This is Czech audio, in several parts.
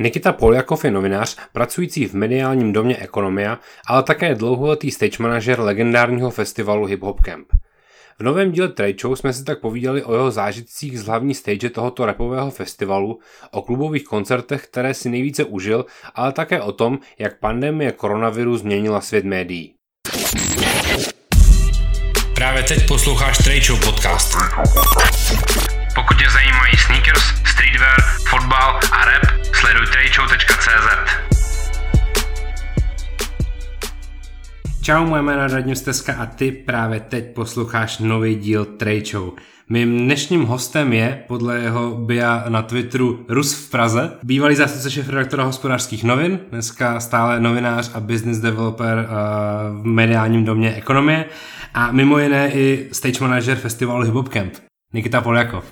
Nikita Poljakov je novinář pracující v mediálním domě Ekonomia, ale také dlouholetý stage manažer legendárního festivalu Hip Hop Camp. V novém díle Trade Show jsme si tak povídali o jeho zážitcích z hlavní stage tohoto repového festivalu, o klubových koncertech, které si nejvíce užil, ale také o tom, jak pandemie koronaviru změnila svět médií. Právě teď posloucháš Trade Show podcast. Čau, moje jméno je Radim Steska a ty právě teď posloucháš nový díl Trade Show. Mým dnešním hostem je, podle jeho bia na Twitteru, Rus v Praze, bývalý zástupce šéf redaktora hospodářských novin, dneska stále novinář a business developer uh, v mediálním domě Ekonomie a mimo jiné i stage manager festivalu Hip Hop Camp. Nikita Poljakov.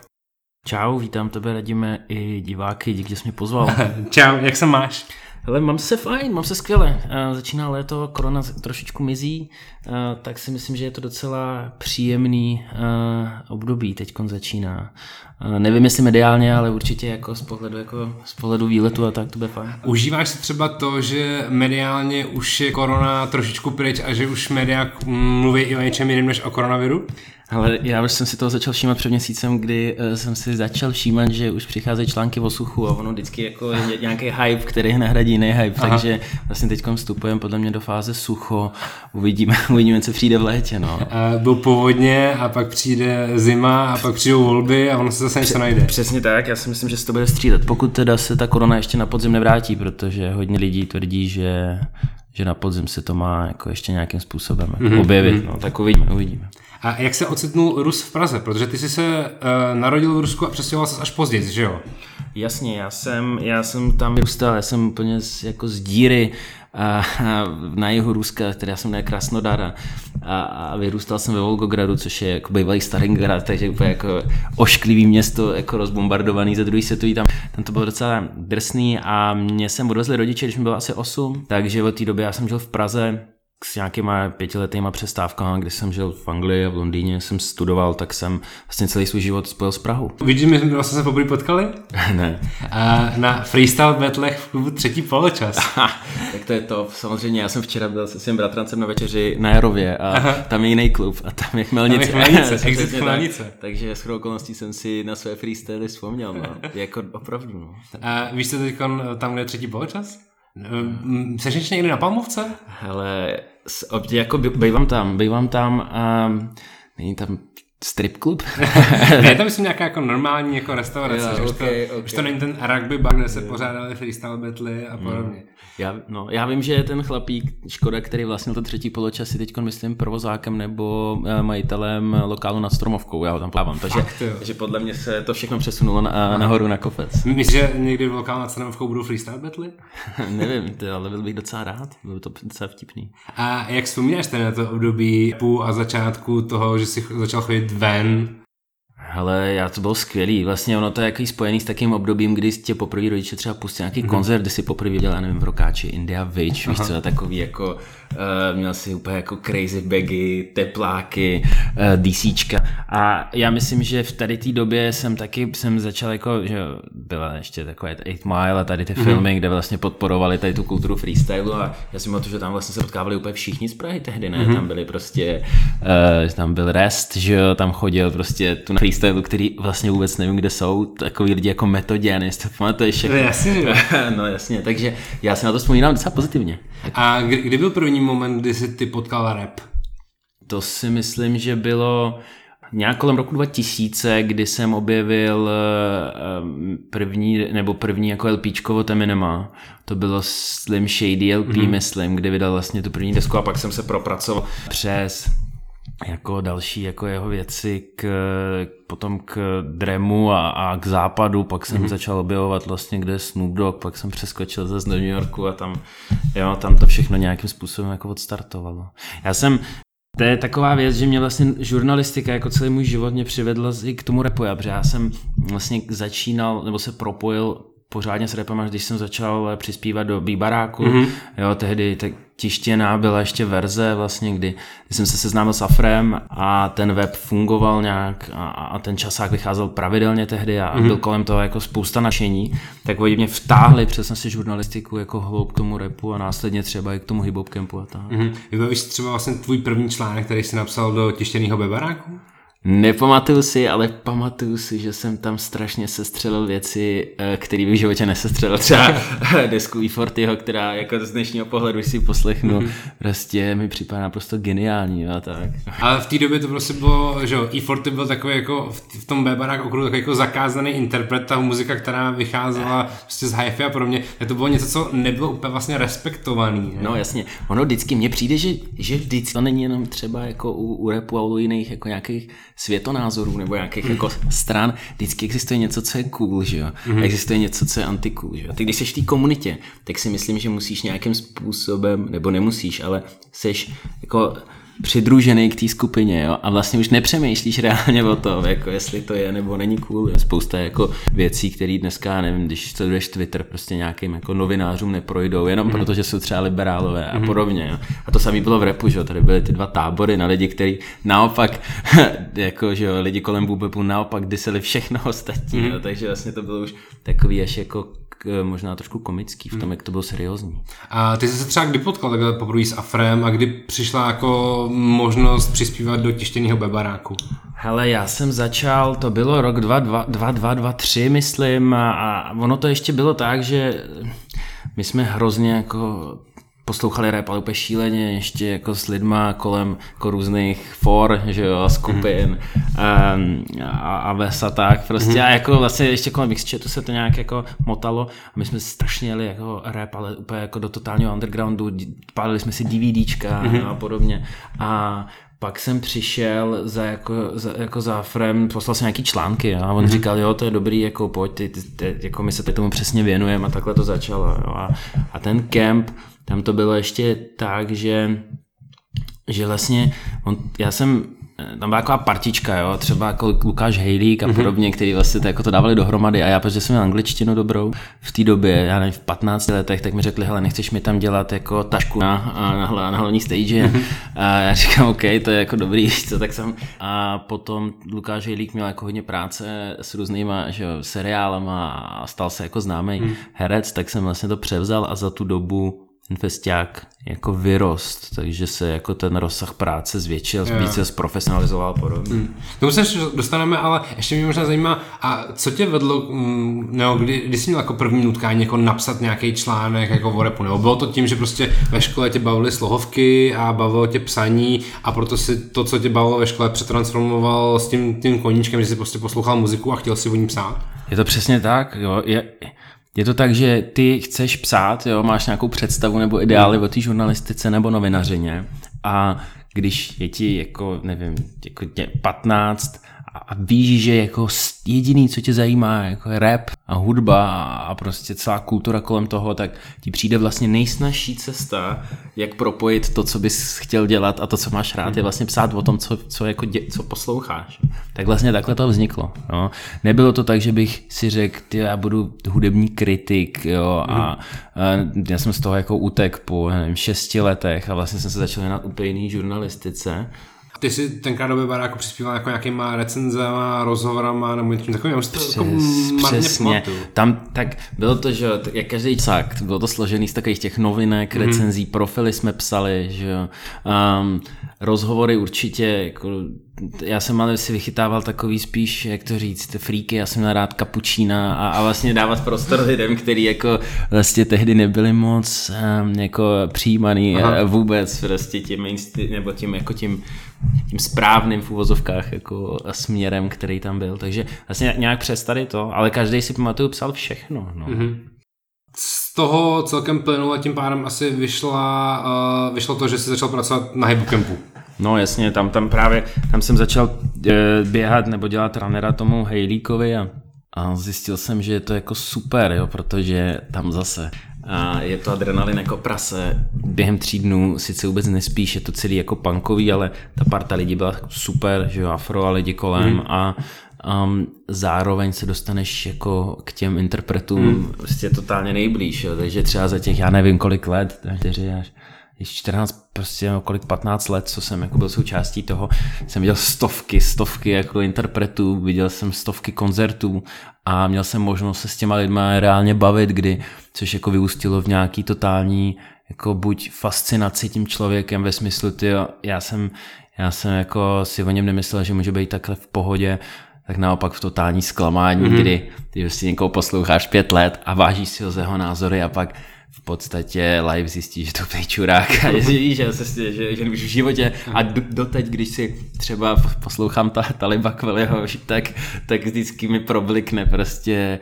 Čau, vítám tebe, radíme i diváky, díky, že jsi mě pozval. Čau, jak se máš? Hele, mám se fajn, mám se skvěle. Začíná léto, korona trošičku mizí, tak si myslím, že je to docela příjemný období teď začíná. Nevím, jestli mediálně, ale určitě jako z pohledu, jako z pohledu výletu a tak to bude fajn. Užíváš si třeba to, že mediálně už je korona trošičku pryč a že už média mluví i o něčem jiném než o koronaviru? Ale já už jsem si toho začal všímat před měsícem, kdy uh, jsem si začal všímat, že už přicházejí články o suchu a ono vždycky jako je nějaký hype, který nahradí jiný hype, Aha. takže vlastně teď vstupujeme podle mě do fáze sucho, uvidíme, uvidíme, co přijde v létě. No. A byl povodně a pak přijde zima a pak přijdou volby a ono se zase něco najde. Přesně tak, já si myslím, že se to bude střídat, pokud teda se ta korona ještě na podzim nevrátí, protože hodně lidí tvrdí, že že na podzim se to má jako ještě nějakým způsobem mm-hmm. objevit. Mm-hmm. No, tak uvidíme, uvidíme. A jak se ocitnul Rus v Praze? Protože ty jsi se uh, narodil v Rusku a přestěhoval se až později, že jo? Jasně, já jsem, já jsem tam vyrůstal, já jsem úplně z, jako z díry a, na jihu Ruska, teda já jsem na Krasnodar a, a, vyrůstal jsem ve Volgogradu, což je jako bývalý Stalingrad, takže úplně jako ošklivý město, jako rozbombardovaný za druhý světový, tam, tam to bylo docela drsný a mě jsem odvezli rodiče, když mi bylo asi 8, takže od té doby já jsem žil v Praze, s nějakýma pětiletýma přestávkama, kdy jsem žil v Anglii a v Londýně jsem studoval, tak jsem vlastně celý svůj život spojil s Prahou. Vidíš, my jsme vlastně se poprvé potkali? ne. A na freestyle betlech v klubu třetí poločas. tak to je to. Samozřejmě, já jsem včera byl se svým bratrancem na večeři na Jarově a Aha. tam je jiný klub a tam je Chmelnice. Tam je Chmelnice, exit Chmelnice. Tak, takže s okolností jsem si na své freestyle vzpomněl. No. jako opravdu. No. A víš co teď tam, kde je třetí poločas? Jsi ještě někdy na Palmovce? Hele, jako bývám tam, bývám tam a není tam strip klub? ne, tam myslím nějaká jako normální jako restaurace, jo, že okay, to, okay. už to není ten rugby bar, kde se pořádali freestyle battle a podobně. Mm. Já, no, já vím, že je ten chlapík Škoda, který vlastně to třetí poločas je teď myslím provozákem nebo eh, majitelem lokálu nad Stromovkou, já ho tam plávám, takže, takže podle mě se to všechno přesunulo na, nahoru na kopec. Myslíš, že někdy v lokálu nad Stromovkou budou freestyle battle? Nevím, ty, ale byl bych docela rád, byl to docela vtipný. A jak vzpomínáš ten na to období půl a začátku toho, že jsi začal chodit ven ale já to bylo skvělý. Vlastně ono to je jaký spojený s takým obdobím, kdy tě poprvé rodiče třeba pustí nějaký mm-hmm. koncert, kde si poprvé viděl, já nevím, v Rokáči India Witch, víš co, takový jako, uh, měl si úplně jako crazy bagy, tepláky, uh, DCčka. A já myslím, že v tady té době jsem taky, jsem začal jako, že byla ještě takové 8 Mile a tady ty mm-hmm. filmy, kde vlastně podporovali tady tu kulturu freestylu a já si to, že tam vlastně se potkávali úplně všichni z Prahy tehdy, ne? Mm-hmm. Tam byli prostě, uh, tam byl Rest, že jo, tam chodil prostě tu na freestylu, který vlastně vůbec nevím, kde jsou, takový lidi jako Metodian, jestli to pamatuješ. No jasně, no jasně, takže já si na to vzpomínám docela pozitivně. A kdy, kdy byl první moment, kdy jsi ty potkal rap? To si myslím, že bylo nějak kolem roku 2000, kdy jsem objevil eh, první, nebo první jako LPčko od Eminema. To bylo Slim Shady LP, mm-hmm. myslím, kdy vydal vlastně tu první desku a pak jsem se propracoval přes jako další jako jeho věci k, potom k Dremu a, a k západu, pak jsem mm-hmm. začal objevovat vlastně, kde je Snoop Dogg, pak jsem přeskočil zase do New Yorku a tam, jo, tam to všechno nějakým způsobem jako odstartovalo. Já jsem to je taková věc, že mě vlastně žurnalistika jako celý můj život mě přivedla i k tomu repu, protože já jsem vlastně začínal, nebo se propojil pořádně s repem, až když jsem začal přispívat do Bíbaráku, mm-hmm. jo, tehdy tak tištěná byla ještě verze vlastně, kdy, kdy jsem se seznámil s Afrem a ten web fungoval nějak a, a ten časák vycházel pravidelně tehdy a mm-hmm. byl kolem toho jako spousta našení, tak oni mě vtáhli přes si žurnalistiku jako hloub k tomu repu a následně třeba i k tomu hip campu a tak. Mm-hmm. Vybavíš třeba vlastně tvůj první článek, který jsi napsal do tištěného bebaráku? Nepamatuju si, ale pamatuju si, že jsem tam strašně sestřelil věci, eh, které bych v životě nesestřelil. Třeba desku E40, která jako z dnešního pohledu si poslechnu, mm-hmm. prostě mi připadá naprosto geniální a tak. Ale v té době to prostě bylo, že E40 byl takový jako v tom Bebarák okruhu takový jako zakázaný interpret, ta muzika, která vycházela prostě z hi-fi a pro mě, to bylo něco, co nebylo úplně vlastně respektovaný. Ne? No jasně, ono vždycky, mně přijde, že, že vždycky to není jenom třeba jako u, u repu a u jiných jako nějakých světonázorů nebo nějakých mm. jako stran, vždycky existuje něco, co je cool, že jo? Mm. Existuje něco, co je anti-cool, že jo? Ty když jsi v té komunitě, tak si myslím, že musíš nějakým způsobem, nebo nemusíš, ale seš jako přidružený k té skupině jo? a vlastně už nepřemýšlíš reálně o tom, jako jestli to je nebo není cool. Je spousta jako věcí, které dneska, nevím, když sleduješ Twitter, prostě nějakým jako novinářům neprojdou, jenom mm. proto, že jsou třeba liberálové a mm. podobně. Jo? A to samé bylo v repu, že jo? tady byly ty dva tábory na lidi, kteří naopak, jako, že jo, lidi kolem Bubepu naopak dyseli všechno ostatní, mm. jo? takže vlastně to bylo už takový až jako možná trošku komický v tom, hmm. jak to bylo seriózní. A ty jsi se třeba kdy potkal takhle poprvé s Afrem a kdy přišla jako možnost přispívat do tištěného bebaráku? Hele, já jsem začal, to bylo rok 2023, myslím, a, a ono to ještě bylo tak, že my jsme hrozně jako poslouchali rap, ale úplně šíleně, ještě jako s lidma kolem jako různých for, že jo, skupin um, a, a ves a tak prostě mm-hmm. a jako vlastně ještě kolem Mixchatu se to nějak jako motalo a my jsme strašně jeli jako rap, ale úplně jako do totálního undergroundu, pálili jsme si DVDčka mm-hmm. a podobně a pak jsem přišel za jako, za, jako za Frem, poslal jsem nějaký články a on mm-hmm. říkal, jo, to je dobrý, jako pojď, ty, ty, ty, jako my se tomu přesně věnujeme a takhle to začalo. Jo. A, a ten kemp, tam to bylo ještě tak, že že vlastně, on, já jsem tam byla taková partička, jo, třeba jako Lukáš Hejlík a mhm. podobně, který vlastně to, jako to dávali dohromady a já, protože jsem měl angličtinu dobrou v té době, já nevím, v 15 letech, tak mi řekli, hele, nechceš mi tam dělat jako tašku na, na, na, na hlavní stage mhm. a já říkám, OK, to je jako dobrý, co, tak jsem a potom Lukáš Hejlík měl jako hodně práce s různýma že jo, seriálama a stal se jako známý hmm. herec, tak jsem vlastně to převzal a za tu dobu ten festiák jako vyrost, takže se jako ten rozsah práce zvětšil, yeah. více zprofesionalizoval podobně. Hmm. Tomu se dostaneme, ale ještě mě možná zajímá, a co tě vedlo, mm, nebo kdy, kdy jsi měl jako první nutkání jako napsat nějaký článek jako o repu, nebo bylo to tím, že prostě ve škole tě bavily slohovky a bavilo tě psaní a proto si to, co tě bavilo ve škole, přetransformoval s tím, tím koníčkem, že jsi prostě poslouchal muziku a chtěl si o ní psát? Je to přesně tak, jo. Je, je to tak, že ty chceš psát, jo, máš nějakou představu nebo ideály o té žurnalistice nebo novinařině a když je ti jako, nevím, jako tě 15 a víš, že jako jediný, co tě zajímá, jako je rap a hudba a prostě celá kultura kolem toho, tak ti přijde vlastně nejsnažší cesta, jak propojit to, co bys chtěl dělat a to, co máš rád, je vlastně psát o tom, co, co, jako dě, co posloucháš. Tak vlastně takhle to vzniklo. Jo. Nebylo to tak, že bych si řekl, ty, já budu hudební kritik jo, a, a já jsem z toho jako utek po nevím, šesti letech a vlastně jsem se začal věnovat úplně jiný žurnalistice ty jsi tenkrát do baráku přispíval jako nějakýma recenzema, rozhovorama nebo něčím takovým, Přes, to jako Přesně, tam tak bylo to, že jak každý cak, bylo to složený z takových těch novinek, mm-hmm. recenzí, profily jsme psali, že um, rozhovory určitě, jako, já jsem ale si vychytával takový spíš, jak to říct, fríky, já jsem měl rád kapučína a, a vlastně dávat prostor lidem, který jako vlastně tehdy nebyli moc um, jako přijímaný Aha. vůbec prostě tím, nebo tím jako tím tím správným v uvozovkách jako směrem, který tam byl. Takže vlastně nějak přes tady to, ale každý si pamatuju psal všechno. No. Mm-hmm. Z toho celkem plynule tím pádem asi vyšla, uh, vyšlo to, že jsi začal pracovat na Hybucampu. No jasně, tam, tam právě, tam jsem začal uh, běhat nebo dělat runnera tomu Hejlíkovi a, a zjistil jsem, že je to jako super, jo, protože tam zase a je to adrenalin jako prase. Během tří dnů sice vůbec nespíš, je to celý jako punkový, ale ta parta lidí byla super, že jo, afro a lidi kolem mm. a um, zároveň se dostaneš jako k těm interpretům hmm. prostě totálně nejblíž, jo. takže třeba za těch, já nevím kolik let, 4 až 14, prostě no, kolik 15 let, co jsem jako byl součástí toho, jsem viděl stovky, stovky jako interpretů, viděl jsem stovky koncertů a měl jsem možnost se s těma lidma reálně bavit, kdy, což jako vyústilo v nějaký totální jako buď fascinaci tím člověkem ve smyslu, ty já jsem, já jsem jako si o něm nemyslel, že může být takhle v pohodě, tak naopak v totální zklamání, mm-hmm. kdy ty prostě někoho posloucháš pět let a vážíš si ho z jeho názory a pak v podstatě live zjistí, že to je čurák. A že, že, že, že, že v životě. A do, doteď, když si třeba poslouchám ta, Taliba Kveliho, tak, tak vždycky mi problikne prostě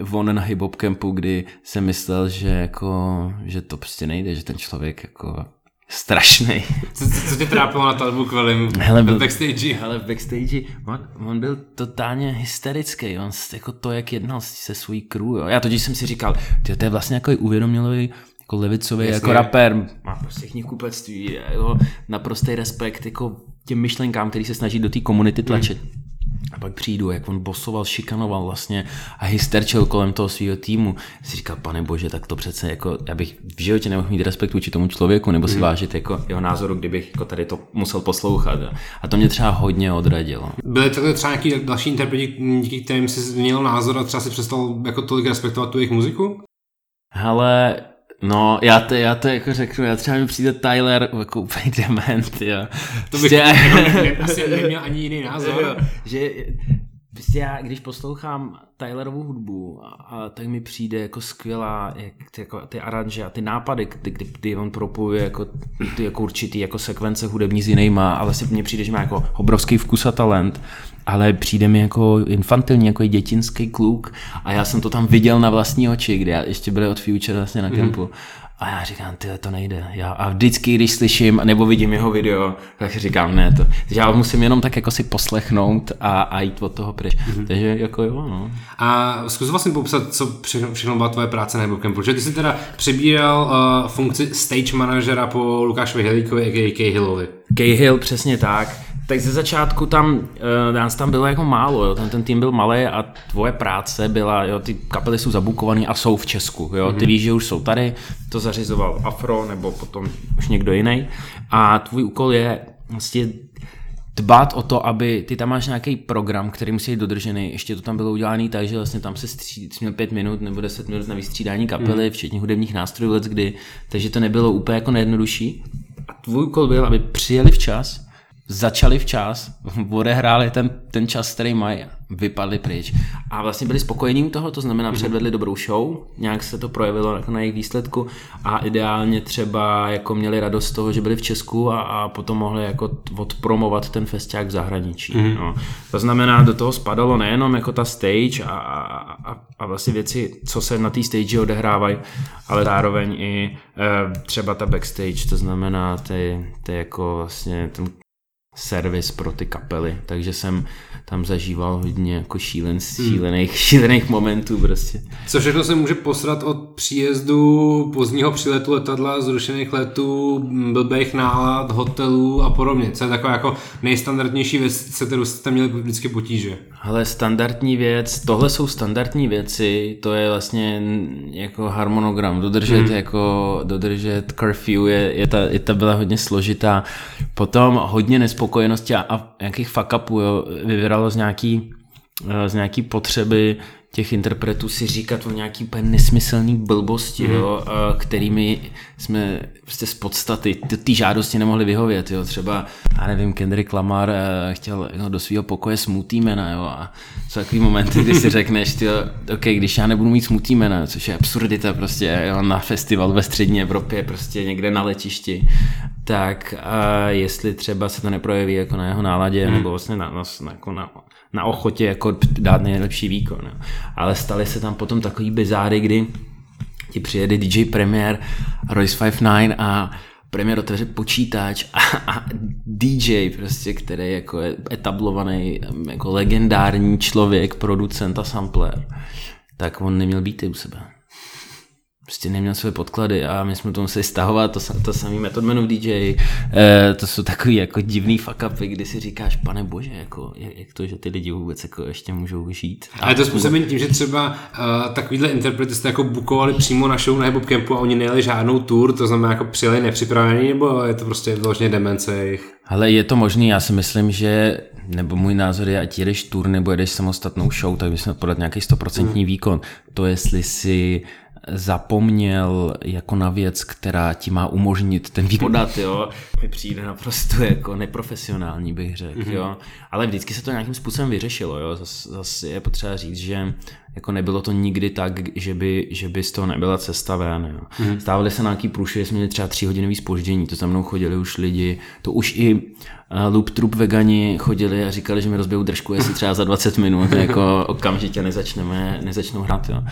uh, on na hip campu, kdy jsem myslel, že jako, že to prostě nejde, že ten člověk jako strašný. Co, co, co tě trápilo na talbu kvelim hele, byl, backstage? Hele, v backstage, on, on, byl totálně hysterický, on jako to, jak jednal se svojí crew, jo. Já totiž jsem si říkal, ty, to je vlastně jako uvědomělý jako levicový, Jasně. jako rapper, má prostě knihkupectví, jako naprostý respekt jako těm myšlenkám, který se snaží do té komunity tlačit. Hmm. A pak přijdu, jak on bosoval, šikanoval vlastně a hysterčil kolem toho svého týmu. Si říkal, pane bože, tak to přece jako, já bych v životě nemohl mít respekt vůči tomu člověku, nebo si mm. vážit jako jeho názoru, kdybych jako tady to musel poslouchat. A to mě třeba hodně odradilo. Byly takhle třeba nějaký další interpreti, díky kterým jsi změnil názor a třeba si přestal jako tolik respektovat tu jejich muziku? Hele, No, já to, já to jako řeknu, já třeba mi přijde Tyler jako úplně dement, jo. To bych prostě, ne, asi neměl ani jiný názor. Že Já, když poslouchám Tylerovu hudbu, a, a tak mi přijde jako skvělá jak ty, jako ty aranže a ty nápady, kdy, kdy, kdy on propojuje jako, ty jako určitý jako sekvence hudební s jinýma a vlastně mně přijde, že má jako obrovský vkus a talent, ale přijde mi jako infantilní, jako dětinský kluk a já jsem to tam viděl na vlastní oči, kde já ještě byli od Future vlastně na kempu. A já říkám, ty to nejde. Já, a vždycky, když slyším nebo vidím jeho video, tak říkám, ne, to. Takže já musím jenom tak jako si poslechnout a, a jít od toho pryč. Mm-hmm. Takže jako jo, no. A zkus vlastně popsat, co všechno, všechno byla tvoje práce na Hibobcampu. Protože ty jsi teda přebíral uh, funkci stage manažera po Lukášovi Hilíkovi a Hillovi. Hill, přesně tak tak ze začátku tam, uh, nás tam bylo jako málo, jo. Ten, ten tým byl malý a tvoje práce byla, jo, ty kapely jsou zabukované a jsou v Česku, jo. Mm-hmm. Ty mhm. víš, že už jsou tady, to zařizoval Afro nebo potom už někdo jiný a tvůj úkol je vlastně dbát o to, aby ty tam máš nějaký program, který musí být dodržený. Ještě to tam bylo udělané tak, že vlastně tam se stří, měl pět minut nebo deset minut na vystřídání kapely, mm. včetně hudebních nástrojů, let kdy, takže to nebylo úplně jako nejjednodušší. Tvůj úkol byl, aby přijeli včas, začali včas, odehráli ten, ten čas, který mají, vypadli pryč. A vlastně byli spokojení u toho, to znamená, mm-hmm. předvedli dobrou show, nějak se to projevilo na jejich výsledku a ideálně třeba jako měli radost z toho, že byli v Česku a, a potom mohli jako odpromovat ten festiák v zahraničí. Mm-hmm. No. To znamená, do toho spadalo nejenom jako ta stage a, a, a, a vlastně věci, co se na té stage odehrávají, ale zároveň i e, třeba ta backstage, to znamená ty, ty jako vlastně ten servis pro ty kapely, takže jsem tam zažíval hodně jako šílen, hmm. šílených, šílených momentů prostě. Co všechno se může posrat od příjezdu, pozdního přiletu letadla, zrušených letů, blbých nálad, hotelů a podobně. Co je taková jako nejstandardnější věc, se kterou jste měli vždycky potíže? Ale standardní věc, tohle jsou standardní věci, to je vlastně jako harmonogram, dodržet hmm. jako, dodržet curfew je, je, ta, je ta byla hodně složitá. Potom hodně nespokojenosti a, a nějakých fuck upů, jo, vyvíralo z nějaký, eh, z nějaký potřeby těch interpretů si říkat o nějaký úplně nesmyslný blbosti, mm. jo, kterými jsme prostě z podstaty ty žádosti nemohli vyhovět. Jo. Třeba, já nevím, Kendrick Lamar eh, chtěl jo, do svého pokoje smutý jména, jo, a jsou takový momenty, kdy si řekneš, tyjo, OK, když já nebudu mít smutý jména, což je absurdita prostě, jo, na festival ve střední Evropě, prostě někde na letišti, tak a jestli třeba se to neprojeví jako na jeho náladě, mm. nebo vlastně na, na, jako na, na ochotě jako dát nejlepší výkon. Jo. Ale staly se tam potom takový bizáry, kdy ti přijede DJ Premier, Royce 59 a Premier otevře počítač a, a DJ prostě, který jako je etablovaný, jako legendární člověk, producent a sampler, tak on neměl být u sebe. Prostě neměl své podklady a my jsme to museli stahovat, to, to samý Methodmanův DJ, eh, to jsou takový jako divný fuck upy, kdy si říkáš, pane bože, jako, jak, to, že ty lidi vůbec jako ještě můžou žít. A je to způsobený tím, že třeba uh, takovýhle interprety jste jako bukovali přímo na show na Hip Campu a oni nejeli žádnou tour, to znamená jako přijeli nepřipravený, nebo je to prostě vložně demence jejich? Ale je to možný, já si myslím, že, nebo můj názor je, ať jedeš tour nebo jedeš samostatnou show, tak bys měl podat nějaký stoprocentní mm. výkon. To, jestli si zapomněl jako na věc, která ti má umožnit ten výkon podat, jo, mi přijde naprosto jako neprofesionální, bych řekl, mm-hmm. jo. Ale vždycky se to nějakým způsobem vyřešilo, jo. Zase zas je potřeba říct, že jako nebylo to nikdy tak, že by, že by z toho nebyla cesta ven, jo. Mm-hmm. Stávaly se nějaký průšvy, jsme měli třeba tříhodinový spoždění, to za mnou chodili už lidi, to už i uh, Loop Troop vegani chodili a říkali, že mi rozbijou držku, jestli třeba za 20 minut, jako okamžitě nezačneme, nezačnou hrát, jo.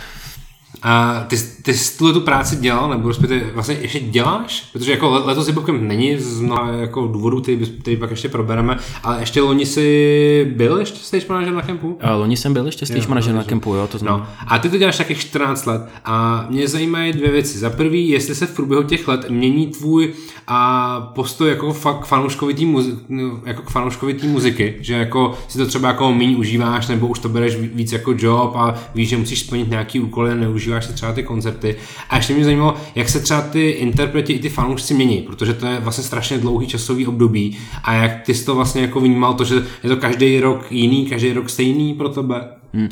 A ty, ty jsi tuhle tu práci dělal, nebo respektive vlastně ještě děláš? Protože jako letos Hipopkem není z mnoha jako důvodů, který, který pak ještě probereme, ale ještě loni jsi byl ještě stage manager na kempu? A loni jsem byl ještě stage jo, manager na kempu, jo, to znamená. No. A ty to děláš takých 14 let a mě zajímají dvě věci. Za prvý, jestli se v průběhu těch let mění tvůj a postoj jako fakt fanouškovitý muzi- no, jako k fanouškovitý muziky, že jako si to třeba jako méně užíváš, nebo už to bereš víc jako job a víš, že musíš splnit nějaký úkoly a neužíváš si třeba ty koncerty. A ještě mě zajímalo, jak se třeba ty interpreti i ty fanoušci mění, protože to je vlastně strašně dlouhý časový období a jak ty jsi to vlastně jako vnímal, to, že je to každý rok jiný, každý rok stejný pro tebe? Hmm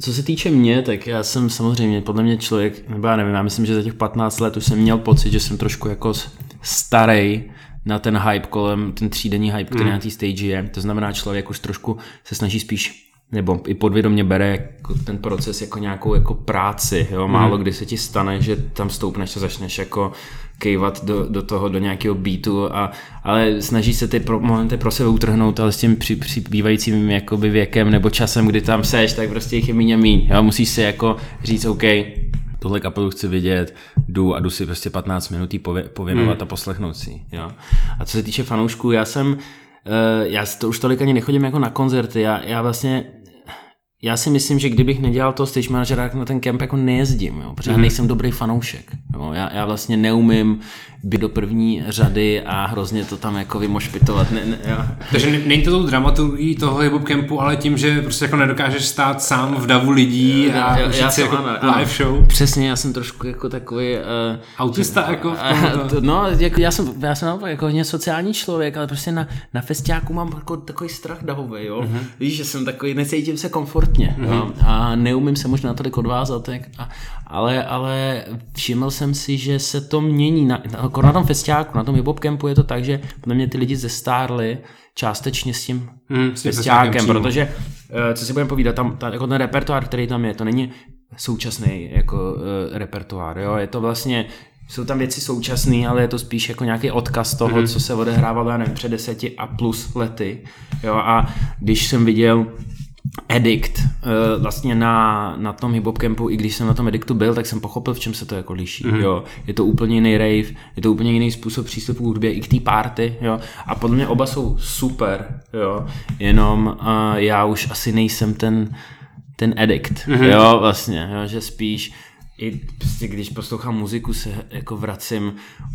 co se týče mě, tak já jsem samozřejmě podle mě člověk, nebo já nevím, já myslím, že za těch 15 let už jsem měl pocit, že jsem trošku jako starý na ten hype kolem, ten třídenní hype, který mm. na té stage je. To znamená, člověk už trošku se snaží spíš nebo i podvědomě bere jako ten proces jako nějakou jako práci, jo? málo mm. kdy se ti stane, že tam stoupneš a začneš jako kejvat do, do toho, do nějakého beatu, a, ale snaží se ty pro, momenty pro sebe utrhnout, ale s tím při, přibývajícím jakoby věkem nebo časem, kdy tam seš, tak prostě jich je míň a míň. Jo? Musíš si jako říct, OK, tohle kapelu chci vidět, jdu a jdu si prostě 15 minut pově, pověnovat hmm. a poslechnout si. Jo? A co se týče fanoušků, já jsem, uh, já to už tolik ani nechodím jako na koncerty, já, já vlastně já si myslím, že kdybych nedělal to stage managera, na ten kemp jako nejezdím, jo, protože mm-hmm. já nejsem dobrý fanoušek. Jo, já, já vlastně neumím být do první řady a hrozně to tam jako vymošpitovat. Ne, ne, já. Takže není to tou dramaturgií toho hip kempu, ale tím, že prostě jako nedokážeš stát sám v davu lidí a já, já si jako ano, live ano. show. Přesně, já jsem trošku jako takový... Uh, Autista že, jako? Uh, to, no, jako já jsem, já jsem jako hodně sociální člověk, ale prostě na, na festiáku mám jako takový strach davový, jo. Uh-huh. Víš, že jsem takový, necítím se komfortně uh-huh. jo? a neumím se možná tolik odvázat, jak, a, ale, ale všiml jsem si, že se to mění. Na, jako na tom festiáku, na tom hip campu je to tak, že podle mě ty lidi zestárli částečně s tím hmm, festiákem, protože, eh, co si budeme povídat, tam, ta, jako ten repertoár, který tam je, to není současný jako uh, repertoár, jo? je to vlastně jsou tam věci současné, ale je to spíš jako nějaký odkaz toho, mm-hmm. co se odehrávalo, já nevím, před deseti a plus lety. Jo, a když jsem viděl Edict uh, vlastně na, na tom hip campu, i když jsem na tom Edictu byl, tak jsem pochopil, v čem se to jako liší. Mm-hmm. Jo. Je to úplně jiný rave, je to úplně jiný způsob přístupu k hudbě i k té party. Jo. A podle mě oba jsou super, jo. jenom uh, já už asi nejsem ten ten addict, mm-hmm. jo, vlastně, jo, že spíš i prostě, když poslouchám muziku, se jako vracím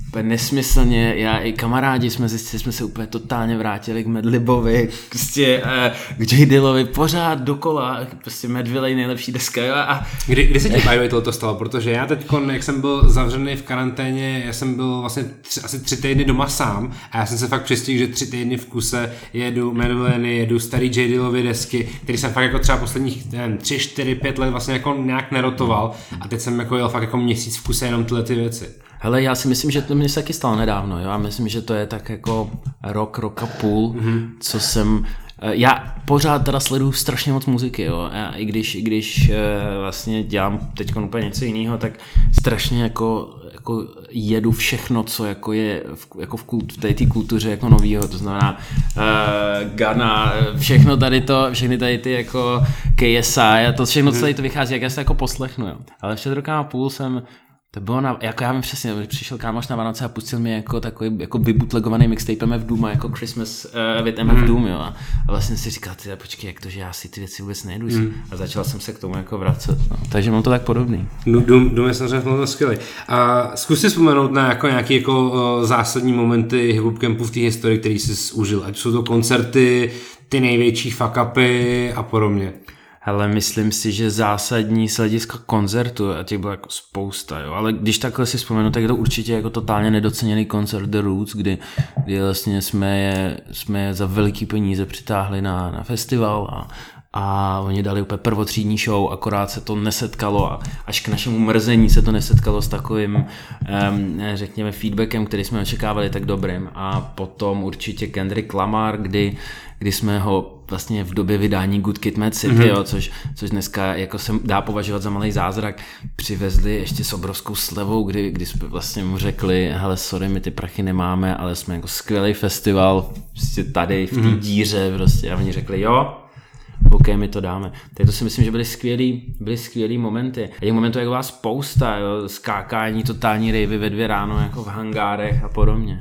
úplně nesmyslně. Já i kamarádi jsme zjistili, jsme se úplně totálně vrátili k Medlibovi, prostě uh, k J. Dillovi, pořád dokola, prostě Medvillej nejlepší deska. Jo, a... Kdy, kdy se ti by tohle stalo? Protože já teď, jak jsem byl zavřený v karanténě, já jsem byl vlastně tři, asi tři týdny doma sám a já jsem se fakt přistihl, že tři týdny v kuse jedu Medvilleny, jedu starý J. Dillovy desky, který jsem fakt jako třeba posledních nevím, tři, čtyři, pět let vlastně jako nějak nerotoval a teď jsem jsem jako jel fakt jako měsíc v kuse jenom tyhle ty věci. Hele, já si myslím, že to mě se taky stalo nedávno. Jo? Já myslím, že to je tak jako rok, rok a půl, mm-hmm. co jsem eh, já pořád teda sleduju strašně moc muziky, jo. Já, i když, i když eh, vlastně dělám teď úplně něco jiného, tak strašně jako, jako jedu všechno, co jako je v, jako v, kult, v té kultuře jako novýho, to znamená uh, Ghana, všechno tady to, všechny tady ty jako KSI a to všechno, co mhm. tady to vychází, jak já se jako poslechnu, jo. Ale před rokem a půl jsem To bylo na, jako já vím přesně, přišel kámoš na Vánoce a pustil mi jako takový jako vybutlegovaný mixtape MF Doom jako Christmas uh, with MF mm. Doom, jo. A, a vlastně si říkal, ty počkej, jak to, že já si ty věci vůbec nejdu. Mm. A začal jsem se k tomu jako vracet. No. Takže mám to tak podobný. Doom, Doom je samozřejmě to skvělý. A zkus si vzpomenout na jako nějaké jako uh, zásadní momenty hip campu v té historii, který jsi užil. Ať jsou to koncerty, ty největší fuck a podobně. Ale myslím si, že zásadní z hlediska koncertu, a těch bylo jako spousta, jo. ale když takhle si vzpomenu, tak je to určitě jako totálně nedoceněný koncert The Roots, kdy, kdy vlastně jsme je, jsme je za veliký peníze přitáhli na, na festival a, a oni dali úplně prvotřídní show, akorát se to nesetkalo a až k našemu mrzení se to nesetkalo s takovým, um, řekněme, feedbackem, který jsme očekávali tak dobrým a potom určitě Kendrick Lamar, kdy, kdy jsme ho vlastně v době vydání Good Kid Mad City, mm-hmm. jo, což, což dneska jako se dá považovat za malý zázrak, přivezli ještě s obrovskou slevou, kdy, kdy jsme vlastně mu řekli, hele sorry, my ty prachy nemáme, ale jsme jako skvělý festival, prostě tady v té mm-hmm. díře prostě a oni řekli jo, OK, my to dáme. Tak to si myslím, že byly skvělý, byly skvělý momenty. A těch momentů jako byla spousta, jo, skákání, totální rejvy ve dvě ráno, jako v hangárech a podobně.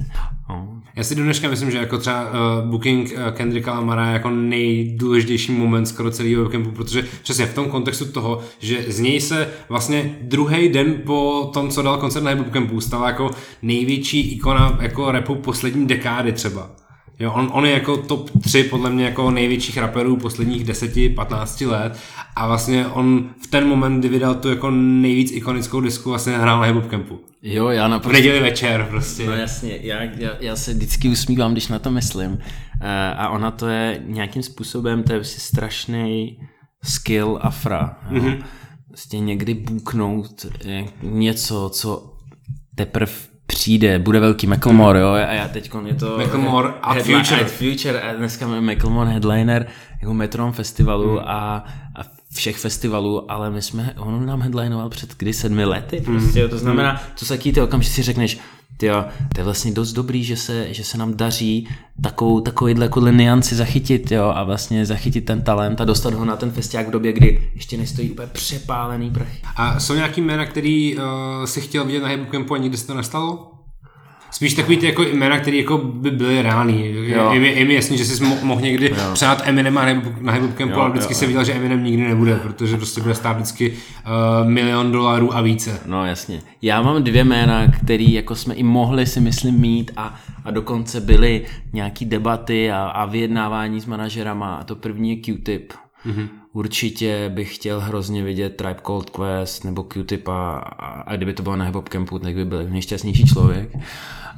No. Já si do dneška myslím, že jako třeba uh, booking uh, Kendricka Lamara je jako nejdůležitější moment skoro celého campu, protože přesně v tom kontextu toho, že z něj se vlastně druhý den po tom, co dal koncert na campu, stala jako největší ikona jako repu poslední dekády třeba. Jo, on, on je jako top 3 podle mě jako největších raperů posledních 10-15 let a vlastně on v ten moment, kdy vydal tu jako nejvíc ikonickou disku, vlastně hrál na hip campu. Jo, já naprosto... V neděli večer prostě. No jasně, já, já, já se vždycky usmívám, když na to myslím. Uh, a ona to je nějakým způsobem, to je prostě strašný skill afra. Mm-hmm. Vlastně někdy bůknout něco, co teprve přijde, bude velký Macklemore, jo, a já teď je to... Macklemore a Future. Future, a dneska máme Macklemore headliner jako Metron festivalu hmm. a, a všech festivalů, ale my jsme, on nám headlinoval před kdy sedmi lety, hmm. prostě, hmm. to znamená, to se ty okamžitě si řekneš, jo, to je vlastně dost dobrý, že se, že se nám daří takovou, takovýhle jako nianci zachytit, jo, a vlastně zachytit ten talent a dostat ho na ten festiák v době, kdy ještě nestojí úplně přepálený prachy. A jsou nějaký jména, který uh, si chtěl vidět na Hipocampu a nikdy se to nestalo? Spíš takový ty jako jména, které jako by byly reální. Je, mi, je mi jasný, že jsi mohl někdy jo. přát Eminem na Hip Campu, ale vždycky jo, se viděl, že Eminem nikdy nebude, protože prostě bude stát vždycky uh, milion dolarů a více. No jasně. Já mám dvě jména, které jako jsme i mohli si myslím mít a, a dokonce byly nějaký debaty a, a vyjednávání s manažerama a to první je Q-Tip. Mm-hmm. Určitě bych chtěl hrozně vidět Tribe Cold Quest nebo Q-Tip a, a, a kdyby to bylo na Hip Campu, tak by byl nejšťastnější člověk.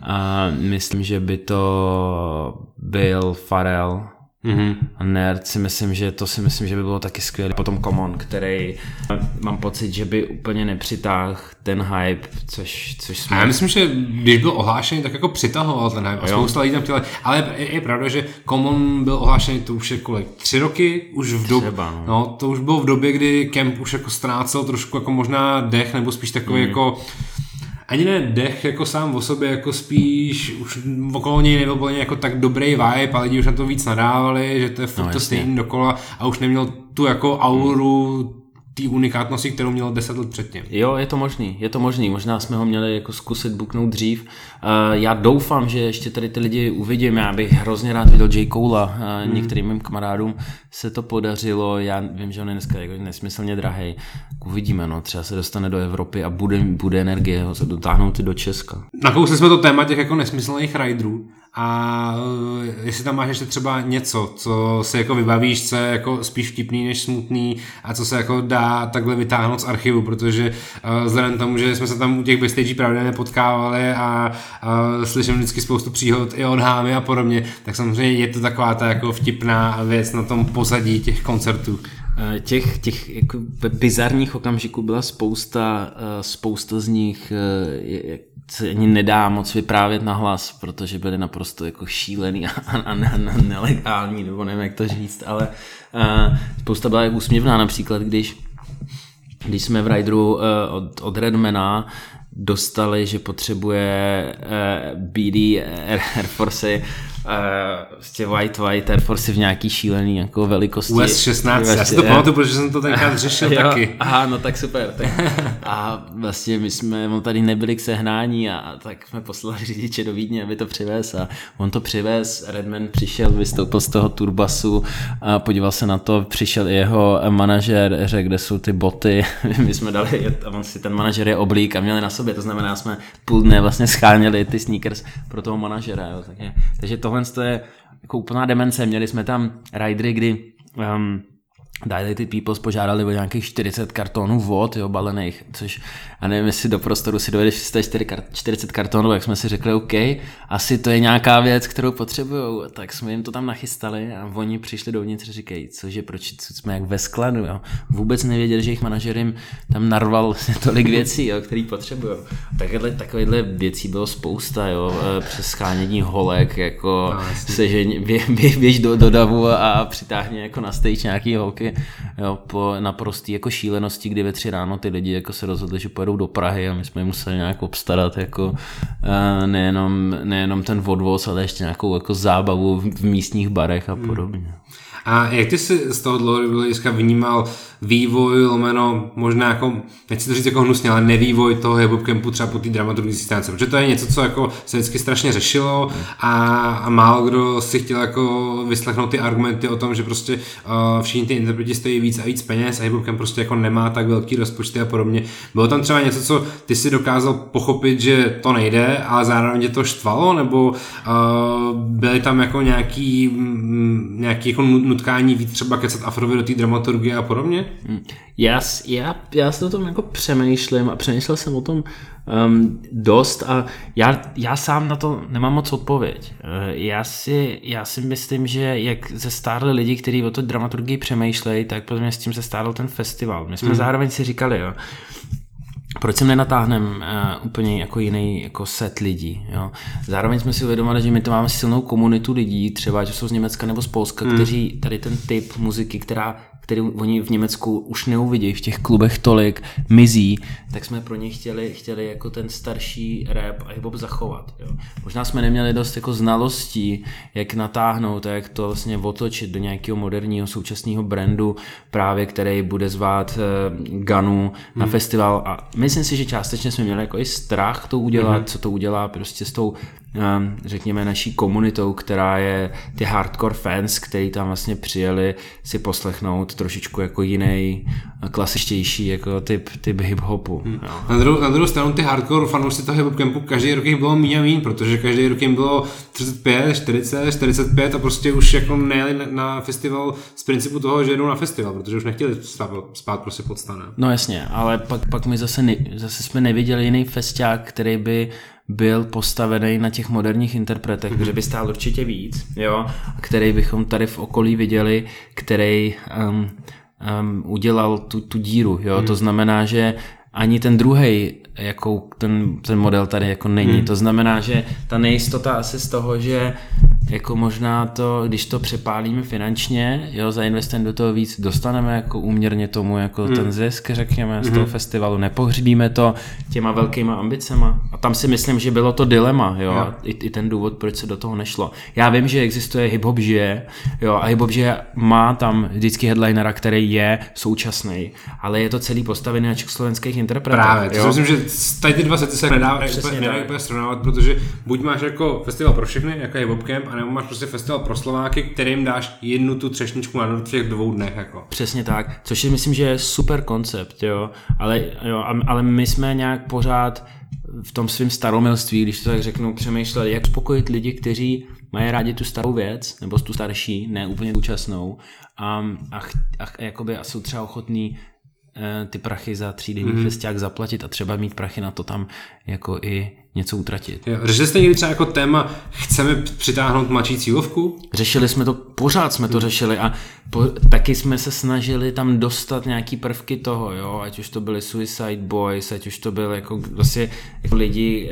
A myslím, že by to byl Farel, Mm-hmm. A Nerd si myslím, že to si myslím, že by bylo taky skvělé. Potom Common, který mám pocit, že by úplně nepřitáhl ten hype, což, což jsme... A já myslím, že když byl ohlášený, tak jako přitahoval ten hype a spousta lidí tam chtěla. Ale je, je, pravda, že Common byl ohlášený to už je kolik? Tři roky? Už v době, no. no. to už bylo v době, kdy Kemp už jako ztrácel trošku jako možná dech, nebo spíš takový mm. jako ani ne dech jako sám o sobě, jako spíš už okolo něj nebyl úplně jako tak dobrý vibe a lidi už na to víc nadávali, že to je furt no, to stejný dokola a už neměl tu jako auru té unikátnosti, kterou měl deset let předtím. Jo, je to možný, je to možný. Možná jsme ho měli jako zkusit buknout dřív. Uh, já doufám, že ještě tady ty lidi uvidím. Já bych hrozně rád viděl J. Cola. Uh, hmm. Některým mým kamarádům se to podařilo. Já vím, že on je dneska jako nesmyslně drahý. Uvidíme, no. Třeba se dostane do Evropy a bude, bude energie ho se dotáhnout i do Česka. Nakousli jsme to téma těch jako nesmyslných riderů. A eh, jestli tam máš ještě třeba něco, co si jako vybavíš, co je jako spíš vtipný než smutný a co se jako dá takhle vytáhnout z archivu, protože uh, vzhledem tomu, že jsme se tam u těch backstage pravidelně potkávali a uh, slyším vždycky spoustu příhod i od hámy a podobně, tak samozřejmě je to taková ta jako vtipná věc na tom pozadí těch koncertů. Těch, těch jako bizarních okamžiků byla spousta, spousta z nich se ani nedá moc vyprávět na hlas, protože byly naprosto jako šílený a, a, a, a nelegální, nebo nevím, jak to říct, ale uh, spousta byla úsměvná, například když, když jsme v Rideru uh, od, od Redmana dostali, že potřebuje uh, BD Air, Force prostě White White Air Force v nějaký šílený jako velikosti. US 16, já si to pamatuju, protože jsem to tenkrát řešil jo, taky. Aha, no tak super. Tak. A vlastně my jsme on tady nebyli k sehnání a tak jsme poslali řidiče do Vídně, aby to přivez a on to přivez, Redman přišel, vystoupil z toho turbasu a podíval se na to, přišel i jeho manažer, řekl, kde jsou ty boty, my jsme dali, a on si ten manažer je oblík a měli na sobě, to znamená, jsme půl dne vlastně scháněli ty sneakers pro toho manažera, jo. Takže, takže tohle je jako úplná demence, měli jsme tam ridery, kdy um, Dilated Peoples požádali o nějakých 40 kartonů vod, jo, balených, což a nevím, jestli do prostoru si dovedeš představit 40 kartonů, jak jsme si řekli, OK, asi to je nějaká věc, kterou potřebují, tak jsme jim to tam nachystali a oni přišli dovnitř a říkají, cože, proč co jsme jak ve skladu, jo. Vůbec nevěděli, že jejich manažer jim tam narval tolik věcí, jo, který potřebují. Takhle, takovýchhle věcí bylo spousta, jo, e, přes schánění holek, jako no, sežení, bě, bě, běž do, do davu a přitáhně jako na stage nějaký holky, jo, po naprostý jako šílenosti, kdy ve tři ráno ty lidi jako se rozhodli, že pojedou do Prahy a my jsme je museli nějak obstarat jako eh, nejenom, nejenom ten odvoz, ale ještě nějakou jako zábavu v místních barech a podobně. Hmm. A jak ty jsi z toho dlouhodobého hlediska vnímal vývoj, lomeno, možná jako, nechci to říct jako hnusně, ale nevývoj toho hip campu třeba po té dramaturgické stránce, protože to je něco, co jako se vždycky strašně řešilo a, a málo kdo si chtěl jako vyslechnout ty argumenty o tom, že prostě uh, všichni ty interpreti stojí víc a víc peněz a camp prostě jako nemá tak velký rozpočty a podobně. Bylo tam třeba něco, co ty si dokázal pochopit, že to nejde, ale zároveň tě to štvalo, nebo uh, byly tam jako nějaký, mm, nějaký jako nutkání víc třeba kecat Afrovi do té dramaturgie a podobně? Hmm. Já, já, já si o tom jako přemýšlím a přemýšlel jsem o tom um, dost a já, já sám na to nemám moc odpověď. Uh, já si, já si myslím, že jak ze stárli lidi, kteří o to dramaturgii přemýšlejí, tak podle mě s tím se stárl ten festival. My jsme hmm. zároveň si říkali, jo, proč sem nenatáhneme uh, úplně jako jiný jako set lidí. Jo? Zároveň jsme si uvědomili, že my to máme silnou komunitu lidí, třeba, že jsou z Německa nebo z Polska, hmm. kteří tady ten typ muziky, která který oni v Německu už neuvidí v těch klubech tolik, mizí, tak jsme pro ně chtěli, chtěli jako ten starší rap a hip zachovat. Jo. Možná jsme neměli dost jako znalostí, jak natáhnout a jak to vlastně otočit do nějakého moderního současného brandu, právě který bude zvát uh, Ganu na hmm. festival a myslím si, že částečně jsme měli jako i strach to udělat, hmm. co to udělá prostě s tou řekněme, naší komunitou, která je ty hardcore fans, kteří tam vlastně přijeli si poslechnout trošičku jako jiný, klasičtější jako typ, typ hip-hopu. Hmm. Na, druhou, na druhou stranu ty hardcore fanoušci toho hip campu každý rok jim bylo méně a méně, protože každý rok jim bylo 35, 40, 45 a prostě už jako nejeli na, na festival z principu toho, že jedou na festival, protože už nechtěli spát, spát prostě pod stanem. No jasně, ale pak, pak my zase, ne, zase jsme neviděli jiný festiák, který by byl postavený na těch moderních interpretech, mm-hmm. kde by stál určitě víc, jo, který bychom tady v okolí viděli, který um, um, udělal tu, tu díru, jo, mm. to znamená, že ani ten druhý jakou ten, ten model tady jako není. Hmm. To znamená, že ta nejistota asi z toho, že jako možná to, když to přepálíme finančně, jo, zainvestujeme do toho víc, dostaneme jako úměrně tomu jako hmm. ten zisk, řekněme, z toho hmm. festivalu, nepohřbíme to těma velkýma ambicema. A tam si myslím, že bylo to dilema, jo, jo. I, i ten důvod, proč se do toho nešlo. Já vím, že existuje hip-hop žije, jo, a hip-hop žije má tam vždycky headlinera, který je současný, ale je to celý postavený na československých interpretech. Právě, to myslím, že tady ty dva sety se nedávají úplně, srovnávat, protože buď máš jako festival pro všechny, jako je Bobcamp, anebo máš prostě festival pro Slováky, kterým dáš jednu tu třešničku na těch dvou dnech. Jako. Přesně tak, což si myslím, že je super koncept, jo, ale, jo, ale my jsme nějak pořád v tom svém staromilství, když to tak řeknu, přemýšleli, jak spokojit lidi, kteří mají rádi tu starou věc, nebo tu starší, ne úplně účastnou, a, a, a, jakoby, a jsou třeba ochotní ty prachy za třídenní mm. festiák zaplatit a třeba mít prachy na to tam jako i něco utratit. Jo, řešili jste někdy třeba jako téma, chceme přitáhnout mladší cílovku? Řešili jsme to, pořád jsme to řešili a po, taky jsme se snažili tam dostat nějaký prvky toho, jo, ať už to byly Suicide Boys, ať už to byly jako vlastně jako lidi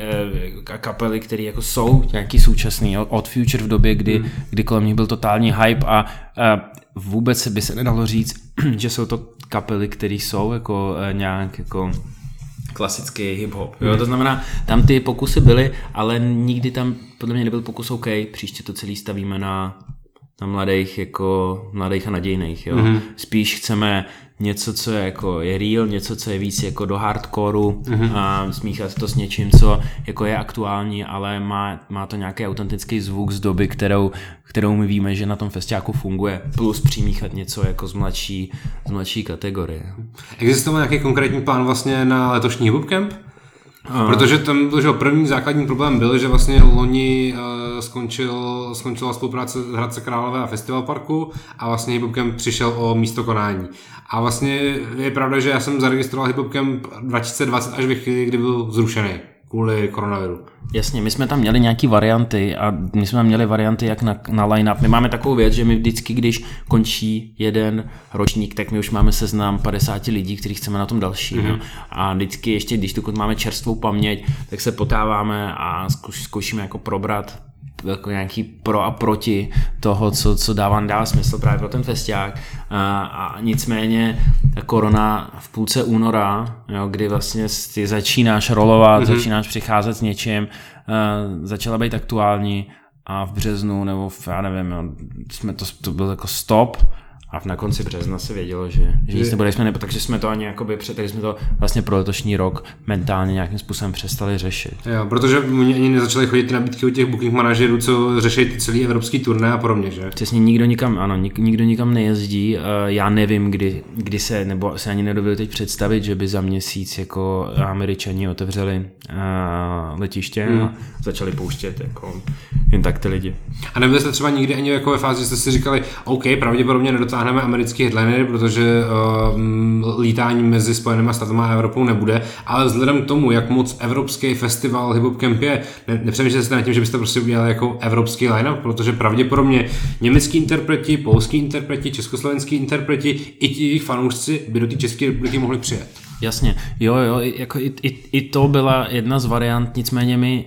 a e, kapely, které jako jsou nějaký současný, od Future v době, kdy, hmm. kdy kolem nich byl totální hype a, a vůbec by se nedalo říct, že jsou to kapely, které jsou jako e, nějak jako klasický hip-hop. Jo? To znamená, tam ty pokusy byly, ale nikdy tam podle mě nebyl pokus OK, příště to celý stavíme na na mladých, jako mladých a nadějných. Jo? Mm-hmm. Spíš chceme něco, co je jako je real, něco, co je víc jako do hardcoreu mm-hmm. a smíchat to s něčím, co jako je aktuální, ale má, má to nějaký autentický zvuk z doby, kterou, kterou my víme, že na tom festiáku funguje, plus přimíchat něco jako z mladší, z mladší kategorie. Existoval nějaký konkrétní plán vlastně na letošní Bootcamp? A... Protože tam byl, že první základní problém byl, že vlastně loni uh, skončil, skončila spolupráce Hradce Králové a Festival Parku a vlastně Hipopcamp přišel o místo konání. A vlastně je pravda, že já jsem zaregistroval Hipopcamp 2020 až ve chvíli, kdy byl zrušený kvůli koronaviru. Jasně, my jsme tam měli nějaké varianty a my jsme měli varianty jak na, na line-up. My máme takovou věc, že my vždycky, když končí jeden ročník, tak my už máme seznam 50 lidí, kteří chceme na tom další. Mm-hmm. No. A vždycky ještě, když tu máme čerstvou paměť, tak se potáváme a zkoušíme jako probrat jako nějaký pro a proti toho, co, co dává, dává smysl právě pro ten festiák. A, a nicméně korona v půlce února, jo, kdy vlastně ty začínáš rolovat, mm-hmm. začínáš přicházet s něčím, uh, začala být aktuální a v březnu nebo v, já nevím, jo, jsme to, to byl jako stop a na konci března se vědělo, že, že nic nebude, jsme nebo, takže jsme to ani jakoby, takže jsme to vlastně pro letošní rok mentálně nějakým způsobem přestali řešit. Jo, protože oni ani nezačali chodit ty nabídky od těch booking manažerů, co řeší ty celý evropský turné a podobně, že? Přesně, nikdo nikam, ano, nik, nikdo nikam nejezdí, uh, já nevím, kdy, kdy se, nebo se ani nedovedu teď představit, že by za měsíc jako američani otevřeli uh, letiště hmm. a začali pouštět jako jen tak ty lidi. A nebyli jste třeba nikdy ani jako ve fázi, že jste si říkali, OK, pravděpodobně nedotáhneme dotáhneme americký headlinery, protože uh, lítání mezi Spojenými státy a Evropou nebude, ale vzhledem k tomu, jak moc evropský festival Hip Hop Camp je, ne, nepřemýšlejte se nad tím, že byste prostě udělali jako evropský line protože pravděpodobně německý interpreti, polský interpreti, československý interpreti i ti jejich fanoušci by do té České republiky mohli přijet. Jasně, jo, jo, jako i, i, i to byla jedna z variant, nicméně my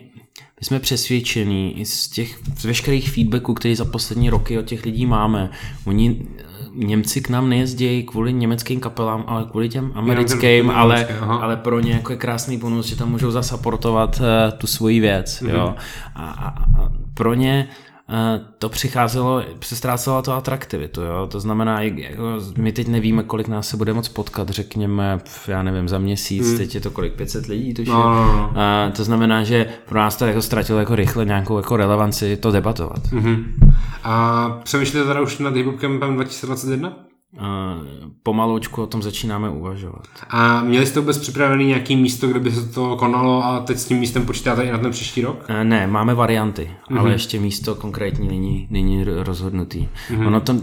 my jsme přesvědčení z těch z veškerých feedbacků, který za poslední roky od těch lidí máme. Oni Němci k nám nejezdí kvůli německým kapelám, ale kvůli těm americkým, ale, ale pro ně jako je krásný bonus, že tam můžou zasaportovat uh, tu svoji věc. Mm-hmm. Jo. A, a, a pro ně to přicházelo, přestrácelo to atraktivitu, jo? to znamená, jako, my teď nevíme, kolik nás se bude moc potkat, řekněme, já nevím, za měsíc, hmm. teď je to kolik, 500 lidí, to, no, no, no. A, to znamená, že pro nás to jako ztratilo jako rychle nějakou jako relevanci to debatovat. Mm-hmm. A přemýšlíte teda už nad Hip 2021? Pomaloučku o tom začínáme uvažovat. A měli jste vůbec připravený nějaký místo, kde by se to konalo a teď s tím místem počítáte i na ten příští rok? E, ne, máme varianty, mm-hmm. ale ještě místo konkrétní není, není rozhodnutý. Mm-hmm. Ono, to,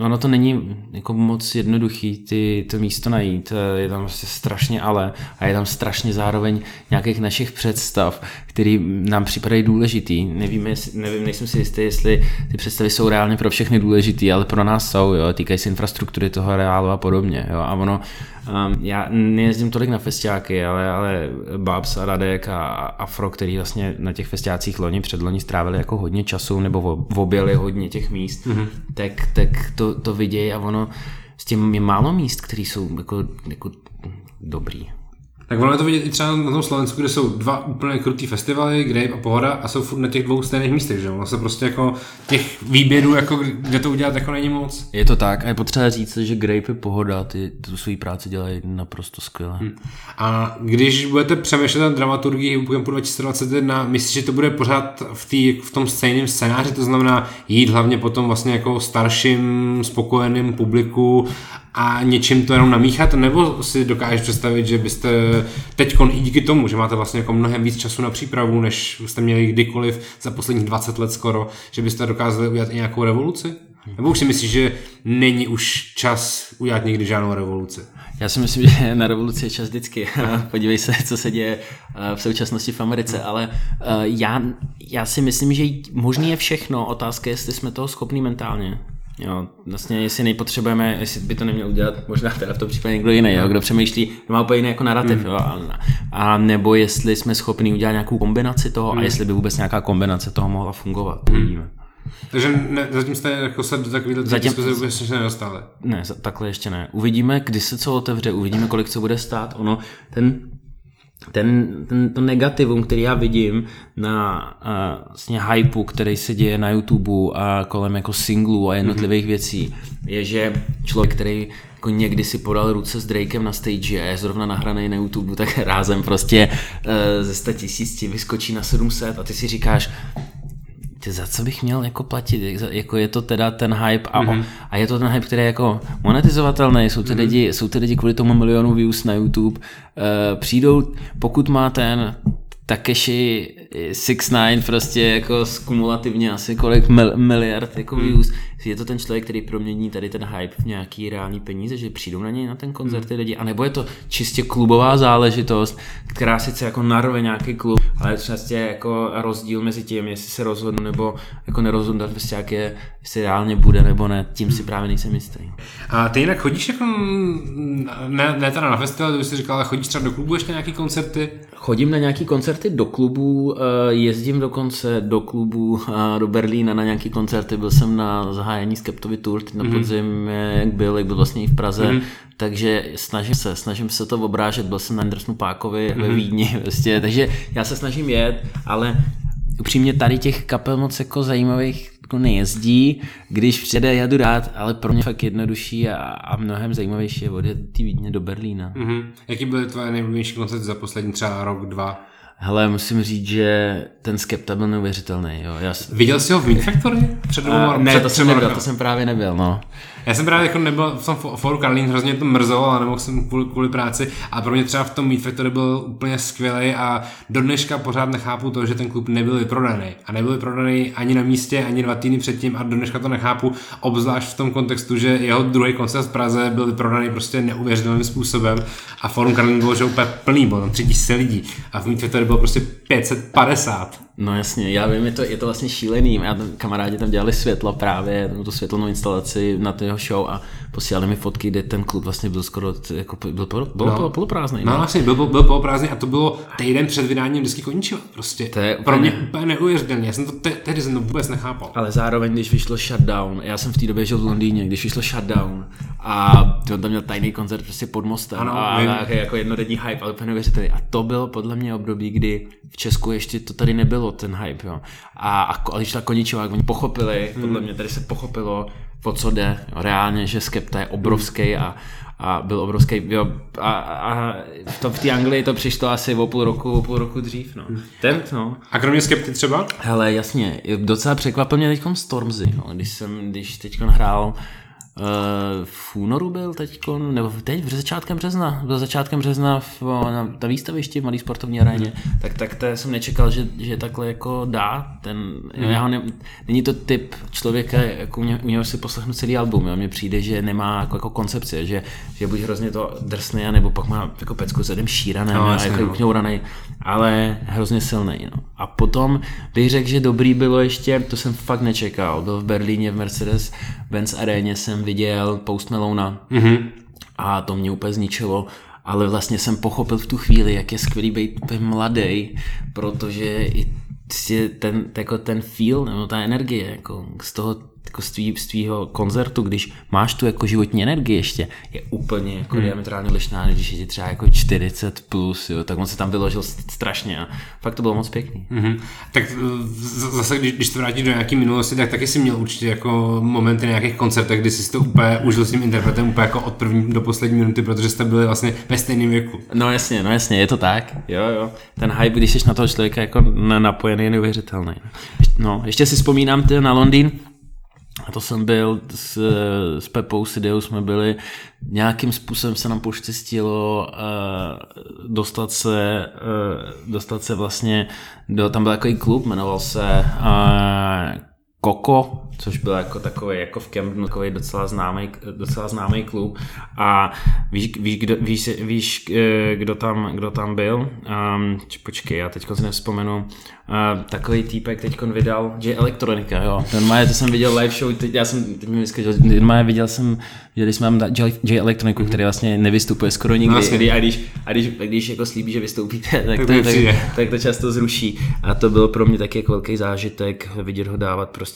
ono to není jako moc jednoduchý ty, to místo najít, e, je tam vlastně strašně ale a je tam strašně zároveň nějakých našich představ, který nám připadají důležitý. Nevíme, nevím, nejsem si jistý, jestli ty představy jsou reálně pro všechny důležitý, ale pro nás jsou, jo, týkají se infrastruktury struktury toho reálu a podobně. Jo? A ono, um, já nejezdím tolik na festiáky, ale, ale Babs a Radek a, Afro, který vlastně na těch festiácích loni, předloni strávili jako hodně času nebo objeli hodně těch míst, mm-hmm. tak, tak to, to vidějí a ono s tím je málo míst, které jsou jako, jako dobrý. Tak ono je to vidět i třeba na tom Slovensku, kde jsou dva úplně krutý festivaly, Grape a Pohoda a jsou furt na těch dvou stejných místech, že ono se prostě jako těch výběrů, jako kde to udělat, jako není moc. Je to tak a je potřeba říct, že Grape a Pohoda ty tu svou práci dělají naprosto skvěle. Hmm. A když budete přemýšlet na dramaturgii Bootcampu 2021, myslíš, že to bude pořád v, tý, v tom stejném scénáři, to znamená jít hlavně potom vlastně jako starším, spokojeným publiku a něčím to jenom namíchat, nebo si dokážeš představit, že byste teď i díky tomu, že máte vlastně jako mnohem víc času na přípravu, než jste měli kdykoliv za posledních 20 let skoro, že byste dokázali udělat i nějakou revoluci? Nebo už si myslíš, že není už čas udělat někdy žádnou revoluci? Já si myslím, že na revoluci je čas vždycky. Podívej se, co se děje eh, v současnosti v Americe, ale eh, já, já si myslím, že možný je všechno. Otázka je, jestli jsme toho schopní mentálně. Jo, vlastně jestli nejpotřebujeme, jestli by to neměl udělat, možná teda v tom případě někdo jiný, jo, kdo přemýšlí, kdo má úplně jiný jako narrativ, mm. jo, a, a, nebo jestli jsme schopni udělat nějakou kombinaci toho mm. a jestli by vůbec nějaká kombinace toho mohla fungovat, mm. uvidíme. Takže ne, zatím jste jako se do takovéhle zatím, diskuze ještě nedostali. Ne, takhle ještě ne. Uvidíme, kdy se co otevře, uvidíme, kolik co bude stát. Ono, ten ten, ten, to negativum, který já vidím na uh, vlastně hypeu, který se děje na YouTube a kolem jako singlů a jednotlivých mm-hmm. věcí, je, že člověk, který jako někdy si podal ruce s Drakem na stage a je zrovna nahraný na YouTube, tak rázem prostě uh, ze 100 tisíc ti vyskočí na 700 a ty si říkáš, ty za co bych měl jako platit, jako je to teda ten hype a, mm-hmm. a je to ten hype, který je jako monetizovatelný, jsou ty, mm-hmm. lidi, jsou ty lidi kvůli tomu milionu views na YouTube, uh, přijdou, pokud má ten Takeshi 6ix9ine prostě jako skumulativně asi kolik mil, miliard jako hmm. views. Je to ten člověk, který promění tady ten hype v nějaký reální peníze, že přijdou na něj na ten koncert ty hmm. lidi, anebo je to čistě klubová záležitost, která sice jako narve nějaký klub, ale je to prostě jako rozdíl mezi tím, jestli se rozhodnu nebo jako nerozhodnu, prostě jak je, jestli reálně bude nebo ne, tím si hmm. právě nejsem jistý. A ty jinak chodíš jako, ne, ne teda na festival, to jsi říkal, ale chodíš třeba do klubu ještě nějaký koncerty? Chodím na nějaký koncerty do klubu, eh, jezdím dokonce do klubu eh, do Berlína na nějaký koncerty, byl jsem na zahájení Skeptovy Tour na mhm. podzim, mm-hmm. jak byl, jak byl vlastně i v Praze, mm-hmm. takže snažím se, snažím se to obrážet, byl jsem na Andersnu Pákovi mm-hmm. ve mhm. Vídni, vlastně, takže já se snažím jet, ale upřímně tady těch kapel moc jako zajímavých jako nejezdí, když přijede, jadu rád, ale pro mě fakt jednodušší a, a mnohem zajímavější je odjet ty Vídně do Berlína. Mm-hmm. Jaký byly tvoje nejbližší koncerty za poslední třeba rok, dva? Hele, musím říct, že ten Skepta byl neuvěřitelný. Jo. Já... Viděl jsi ho v Meat Factory? Před uh, ne, to jsem nebyl, to jsem právě nebyl, no. Já jsem právě jako nebyl v tom foru Karlín, hrozně to mrzelo, ale nemohl jsem kvůli, kvůli, práci. A pro mě třeba v tom Meat Factory byl úplně skvělý a do dneška pořád nechápu to, že ten klub nebyl vyprodaný. A nebyl vyprodaný ani na místě, ani dva týdny předtím a do dneška to nechápu, obzvlášť v tom kontextu, že jeho druhý koncert v Praze byl vyprodaný prostě neuvěřitelným způsobem a forum Karlín bylo že úplně plný, bylo tam tři tisíce lidí a v Meat Factory bylo prostě 550. No jasně, já vím, je to, je to vlastně šílený. Já tam, kamarádi tam dělali světlo právě, tu světelnou instalaci na jeho show a posílali mi fotky, kde ten klub vlastně byl skoro, jako byl, byl, byl no. poloprázdný. No, no vlastně, byl, byl, byl poloprázdný a to bylo týden před vydáním disky Koničiva. Prostě. To je Pro mě úplně neuvěřitelné. Já jsem to te, tehdy jsem to vůbec nechápal. Ale zároveň, když vyšlo Shutdown, já jsem v té době žil v Londýně, když vyšlo Shutdown a on tam měl tajný koncert prostě pod mostem ano, a, a jako jednodenní hype, ale úplně neuvěřitelný. A to bylo podle mě období, kdy v Česku ještě to tady nebylo, ten hype. Jo. A, a, když ta Koničová, oni pochopili, hmm. podle mě tady se pochopilo, o co jde. Jo, reálně, že Skepta je obrovský a, a byl obrovský. Jo, a, a to v té Anglii to přišlo asi o půl roku, o půl roku dřív. No. Ten, no. A kromě Skepty třeba? Hele, jasně. Docela překvapil mě teď Stormzy. No. Když jsem, když teď hrál Uh, v únoru byl teď, nebo teď, v začátkem března, byl začátkem března v, na, na výstavišti v Malý sportovní aréně, mm. tak, tak to jsem nečekal, že, že takhle jako dá, ten, mm. já ne, není to typ člověka, jako mě, mě si poslechnu celý album, jo, mně přijde, že nemá jako, jako koncepce, že, že buď hrozně to drsný, nebo pak má jako pecku s šírané no, a jako no. ukňouraný, ale hrozně silný. No. A potom bych řekl, že dobrý bylo ještě, to jsem fakt nečekal, byl v Berlíně v Mercedes-Benz aréně jsem viděl Post Melona mm-hmm. a to mě úplně zničilo ale vlastně jsem pochopil v tu chvíli, jak je skvělý být mladý, protože i ten, jako ten feel, nebo ta energie jako z toho jako z, tvý, z tvýho koncertu, když máš tu jako životní energii ještě, je úplně jako hmm. diametrálně lišná, když je ti třeba jako 40 plus, jo, tak on se tam vyložil strašně a fakt to bylo moc pěkný. Mm-hmm. Tak zase, když, když to vrátíš do nějaké minulosti, tak taky si měl určitě jako momenty na nějakých koncertech, kdy jsi to úplně užil s tím interpretem úplně jako od první do poslední minuty, protože jste byli vlastně ve stejném věku. No jasně, no jasně, je to tak, jo, jo. Ten hype, když jsi na toho člověka jako napojený, je neuvěřitelný. No, ještě si vzpomínám na Londýn, a to jsem byl s, s Pepou Sideu, jsme byli, nějakým způsobem se nám poštěstilo uh, dostat se, uh, dostat se vlastně do, tam byl takový klub, jmenoval se uh, Koko, což byl jako takový, jako v Camdenu, takový docela známý, docela známý klub. A víš, víš, kdo, víš, víš kdo, tam, kdo tam byl? Um, počkej, já teď si nevzpomenu. Uh, takový týpek teď vydal, že elektronika, jo. Ten má, to jsem viděl live show, teď, já jsem, teď mi vyskočil, má, viděl jsem, že když jsme tam J elektroniku, který vlastně nevystupuje skoro nikdy, no, vlastně. a, když, a když, a když jako slíbí, že vystoupíte, tak, tak, to, tak, tak, to často zruší. A to bylo pro mě taky jako velký zážitek vidět ho dávat prostě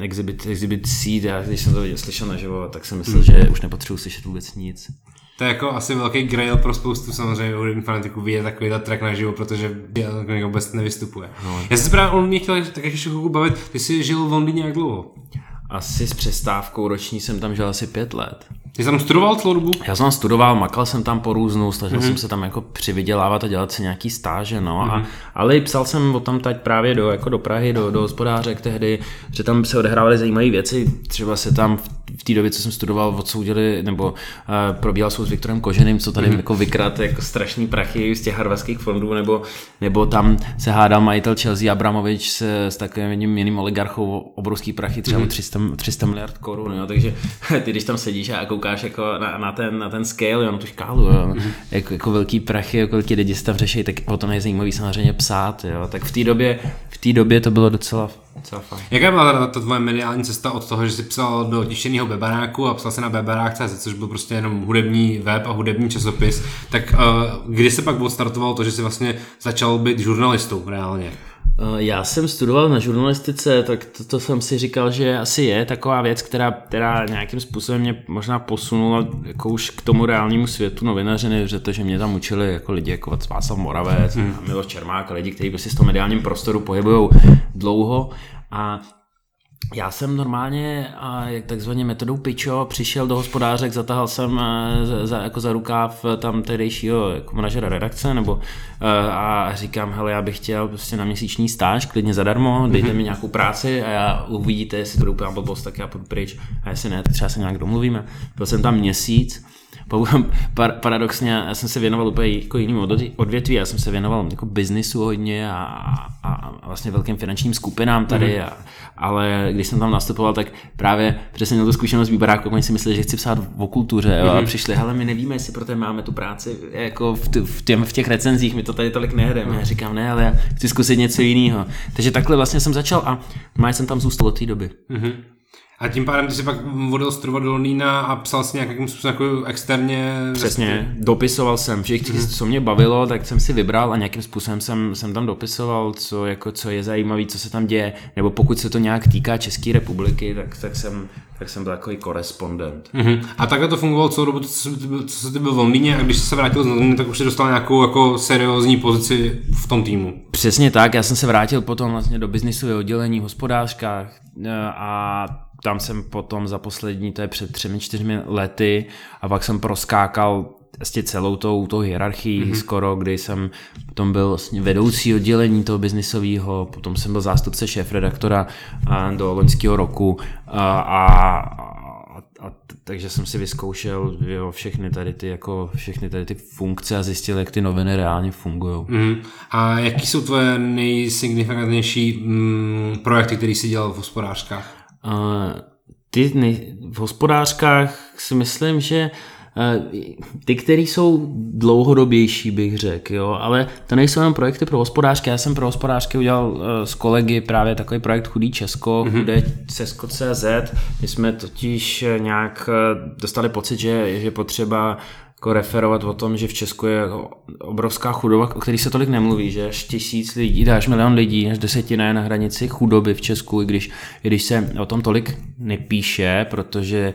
exhibit, exhibit C, a když jsem to slyšel naživo, tak jsem myslel, mm. že už nepotřebuji slyšet vůbec nic. to je jako asi velký grail pro spoustu samozřejmě hudebních fanatiků vidět takový track naživo, protože jako vůbec nevystupuje. No. Já jsem se právě on mě chtěl tak ještě chvilku bavit, ty jsi žil v Londýně jak dlouho? Asi s přestávkou roční jsem tam žil asi pět let. Ty jsi tam studoval celou dobu? Já jsem tam studoval, makal jsem tam po různu, snažil mm-hmm. jsem se tam jako přivydělávat a dělat si nějaký stáže, no. Mm-hmm. A, ale i psal jsem o tam teď právě do, jako do Prahy, do, do hospodářek tehdy, že tam se odehrávaly zajímavé věci, třeba se tam v, v té době, co jsem studoval, odsoudili, nebo uh, probíhal soud s Viktorem Koženým, co tady mm-hmm. jako vykrat jako strašný prachy z těch harvarských fondů, nebo, nebo tam se hádal majitel Chelsea Abramovič s, s takovým jedním jiným oligarchou obrovský prachy, třeba mm-hmm. 300, 300 miliard korun, jo. takže ty když tam sedíš a koukáš jako na, na, ten, na ten scale, jo, na tu škálu, jo, mm-hmm. jako, jako, velký prachy, jako velký lidi se tam řeší, tak o to nejzajímavý samozřejmě psát, jo. tak v té době, v té době to bylo docela Fajn. Jaká byla ta, tvoje mediální cesta od toho, že jsi psal do tištěného bebaráku a psal se na bebarák.cz, což byl prostě jenom hudební web a hudební časopis, tak uh, kdy se pak odstartovalo to, že jsi vlastně začal být žurnalistou reálně? Eh, já jsem studoval na žurnalistice, tak to, to jsem si říkal, že asi je taková věc, která, která nějakým způsobem mě možná posunula jako už k tomu reálnému světu novinařiny, že mě tam učili jako lidi jako Václav Moravec, hmm. Miloš Čermák lidi, kteří prostě v tom mediálním prostoru pohybují dlouho a já jsem normálně takzvaně metodou pičo přišel do hospodářek, zatahal jsem za, jako za rukáv tam tehdejšího jako manažera redakce nebo a říkám, hele, já bych chtěl prostě na měsíční stáž, klidně zadarmo, dejte mm-hmm. mi nějakou práci a já uvidíte, jestli to úplně blbost, tak já půjdu pryč a jestli ne, tak třeba se nějak domluvíme. Byl jsem tam měsíc, paradoxně, já jsem se věnoval úplně jako jiným odvětví, já jsem se věnoval jako biznisu hodně a, a, vlastně velkým finančním skupinám tady, mm-hmm. a, ale když jsem tam nastupoval, tak právě přesně měl tu zkušenost výbaráku, oni si mysleli, že chci psát o kultuře jo, mm-hmm. a mhm. přišli, ale my nevíme, jestli pro máme tu práci jako v, t- v, těm, v těch recenzích, my to tady tolik nehreme. Mm-hmm. Já říkám, ne, ale já chci zkusit něco jiného. Takže takhle vlastně jsem začal a má jsem tam zůstal od té doby. Mm-hmm. A tím pádem ty si pak vodil studovat do Londýna a psal si nějakým způsobem jako externě? Přesně, dopisoval jsem. Všichni, mm. co mě bavilo, tak jsem si vybral a nějakým způsobem jsem, jsem tam dopisoval, co, jako, co je zajímavé, co se tam děje. Nebo pokud se to nějak týká České republiky, tak, tak, jsem, tak jsem byl takový korespondent. Mm-hmm. A takhle to fungovalo celou dobu, co, co jsi byl v Londýně a když jsi se vrátil z Londýna, tak už jsi dostal nějakou jako seriózní pozici v tom týmu. Přesně tak, já jsem se vrátil potom vlastně do biznisového oddělení v hospodářkách eh, a tam jsem potom za poslední, to je před třemi, čtyřmi lety a pak jsem proskákal vlastně celou tou, tou hierarchii mm-hmm. skoro, kdy jsem potom byl vlastně vedoucí oddělení toho biznisového, potom jsem byl zástupce šéf-redaktora do loňského roku a, a, a, takže jsem si vyzkoušel jo, všechny tady ty jako všechny tady ty funkce a zjistil, jak ty noviny reálně fungují. Mm. A jaký jsou tvoje nejsignifikantnější mm, projekty, které jsi dělal v hospodářkách? Ty nej, v hospodářkách si myslím, že ty, které jsou dlouhodobější, bych řekl, jo, ale to nejsou jenom projekty pro hospodářky. Já jsem pro hospodářky udělal s kolegy právě takový projekt Chudý Česko, mm-hmm. Chudé Česko.cz. My jsme totiž nějak e, dostali pocit, že, že potřeba jako referovat o tom, že v Česku je obrovská chudoba, o který se tolik nemluví, že až tisíc lidí, až milion lidí, až desetina je na hranici chudoby v Česku, i když, i když se o tom tolik nepíše, protože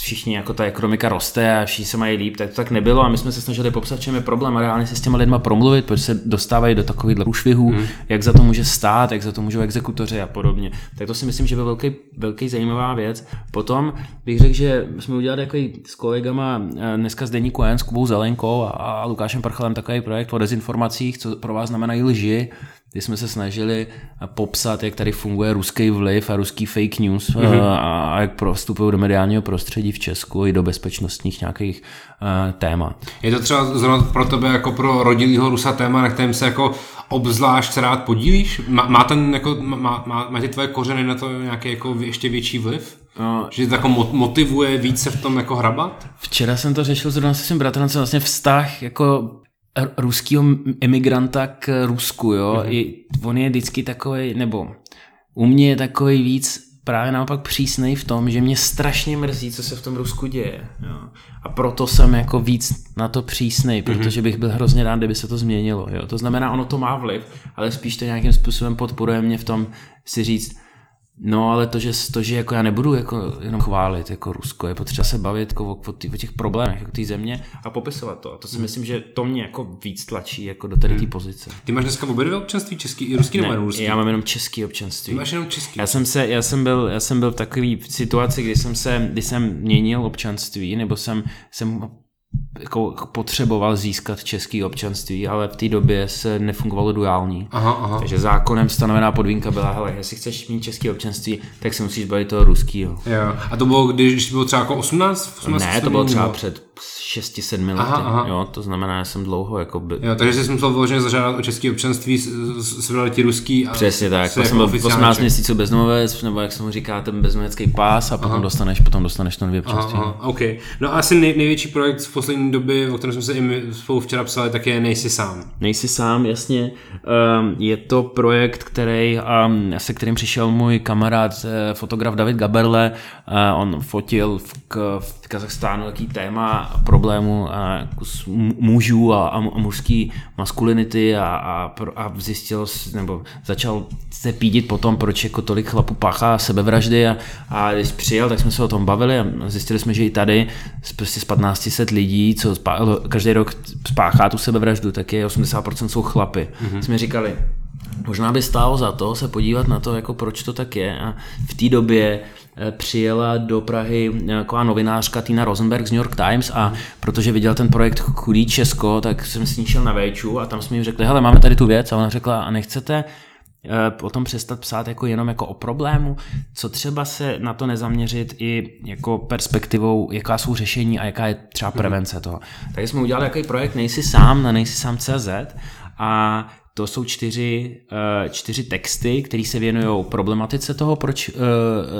všichni jako ta ekonomika roste a všichni se mají líp, tak to tak nebylo a my jsme se snažili popsat, čem je problém a reálně si s těma lidma promluvit, protože se dostávají do takových průšvihů, hmm. jak za to může stát, jak za to můžou exekutoři a podobně. Tak to si myslím, že byl velký, velký zajímavá věc. Potom bych řekl, že jsme udělali takový s kolegama eh, dneska z Deníku N s Kubou Zelenkou a, a Lukášem Prchalem takový projekt o dezinformacích, co pro vás znamenají lži kdy jsme se snažili popsat, jak tady funguje ruský vliv a ruský fake news mm-hmm. a, a jak prostupují do mediálního prostředí v Česku i do bezpečnostních nějakých uh, témat. Je to třeba zrovna pro tebe jako pro rodilýho Rusa téma, na kterém se jako obzvlášť rád podílíš? Má, má, ten, jako, má, má, má ty tvoje kořeny na to nějaký jako ještě větší vliv? No, že tě jako motivuje více v tom jako hrabat? Včera jsem to řešil zrovna se svým bratrem, co vlastně vztah jako ruského emigranta k Rusku, jo. Mm-hmm. I, on je vždycky takový, nebo u mě je takový víc právě naopak přísnej v tom, že mě strašně mrzí, co se v tom Rusku děje. Jo. A proto jsem jako víc na to přísnej, mhm. protože bych byl hrozně rád, kdyby se to změnilo. Jo. To znamená, ono to má vliv, ale spíš to nějakým způsobem podporuje mě v tom si říct, No ale to, že, to, že jako já nebudu jako jenom chválit jako Rusko, je potřeba se bavit jako o, o, tý, o těch problémech jako té země a popisovat to. A to si myslím, že to mě jako víc tlačí jako do tady té pozice. Ty máš dneska obě dvě občanství, český i ruský nebo Ne, jenom ruský? já mám jenom český občanství. Ty máš jenom český. Já jsem, se, já, jsem byl, já jsem byl v takové situaci, kdy jsem, se, kdy jsem měnil občanství, nebo jsem, jsem jako potřeboval získat český občanství, ale v té době se nefungovalo duální. Aha, aha. Takže zákonem stanovená podmínka byla, hele, jestli chceš mít český občanství, tak si musíš bavit toho ruského. Jo. A to bylo, když, když bylo třeba jako 18? 18 Ne, to bylo třeba nebo- před 6-7 lety. Aha, aha. Jo, to znamená, že jsem dlouho jako by... Jo, takže jsi musel vyloženě zažádat o české občanství, s- s- svrali ti ruský a Přesně tak, pak jsem jako byl oficiálně 18 Čech. měsíců bezdomovec, nebo jak se mu říká, ten bezdomovecký pás a potom dostaneš, potom dostaneš to nový občanství. Aha, OK. No a asi nej, největší projekt v poslední době, o kterém jsme se i my spolu včera psali, tak je Nejsi sám. Nejsi sám, jasně. Um, je to projekt, který, um, se kterým přišel můj kamarád, eh, fotograf David Gaberle. Uh, on fotil v, k, v Kazachstánu taký téma problému uh, jako s mu- mužů a, a, mu- a mužský maskulinity a, a, a zjistil, nebo začal se pídit potom, proč jako tolik chlapů páchá sebevraždy a, a když přijel, tak jsme se o tom bavili a zjistili jsme, že i tady z, prostě z 1500 lidí, co spá, každý rok spáchá tu sebevraždu, tak je 80% jsou chlapy. Mm-hmm. Jsme říkali, možná by stálo za to se podívat na to, jako proč to tak je a v té době eh, přijela do Prahy taková novinářka Tina Rosenberg z New York Times a protože viděl ten projekt Chudý Česko, tak jsem s ní šel na Vejču a tam jsme jim řekli, hele, máme tady tu věc. A ona řekla, a nechcete eh, potom přestat psát jako jenom jako o problému, co třeba se na to nezaměřit i jako perspektivou, jaká jsou řešení a jaká je třeba prevence toho. Takže jsme udělali jaký projekt Nejsi sám na nejsi sám CZ a to jsou čtyři, eh, čtyři texty, které se věnují problematice toho, proč eh,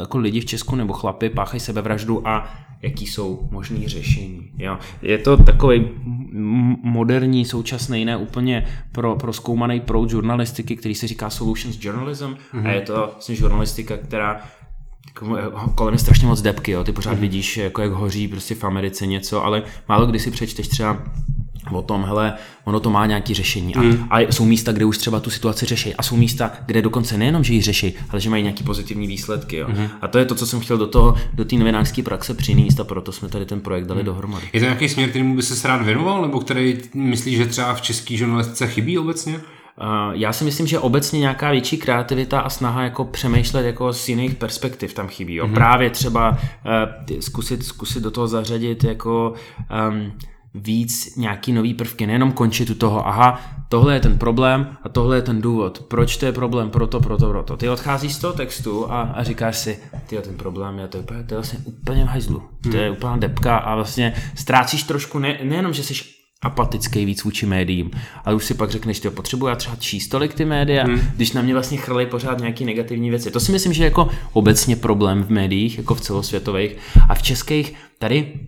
jako lidi v Česku nebo chlapy páchají sebevraždu a jaký jsou možný řešení. Jo. Je to takový moderní, současný, ne úplně pro, pro zkoumaný proud žurnalistiky, který se říká solutions journalism mm-hmm. a je to vlastně žurnalistika, která jako, kolem je strašně moc depky, jo. ty pořád vidíš, jako jak hoří prostě v Americe něco, ale málo kdy si přečteš třeba o tom, hele, ono to má nějaké řešení. A, mm. a jsou místa, kde už třeba tu situaci řeší. A jsou místa, kde dokonce nejenom, že ji řeší, ale že mají nějaké pozitivní výsledky. Jo. Mm. A to je to, co jsem chtěl do toho, do té novinářské praxe přinést a proto jsme tady ten projekt dali mm. dohromady. Je to nějaký směr, kterému by se rád věnoval, nebo který myslíš, že třeba v české žurnalistice chybí obecně? Uh, já si myslím, že obecně nějaká větší kreativita a snaha jako přemýšlet jako z jiných perspektiv tam chybí. Jo. Mm-hmm. Právě třeba uh, zkusit, zkusit do toho zařadit jako um, víc nějaký nový prvky, nejenom končit u toho, aha, tohle je ten problém a tohle je ten důvod. Proč to je problém? Proto, proto, proto. Ty odcházíš z toho textu a, a říkáš si, ty ten problém je, to je, úplně- to je vlastně úplně v hajzlu. To je úplná depka a vlastně ztrácíš trošku, ne, nejenom, že jsi apatický víc vůči médiím, ale už si pak řekneš, že potřebuji já třeba číst tolik ty média, hmm. když na mě vlastně chrlí pořád nějaký negativní věci. To si myslím, že je jako obecně problém v médiích, jako v celosvětových a v českých tady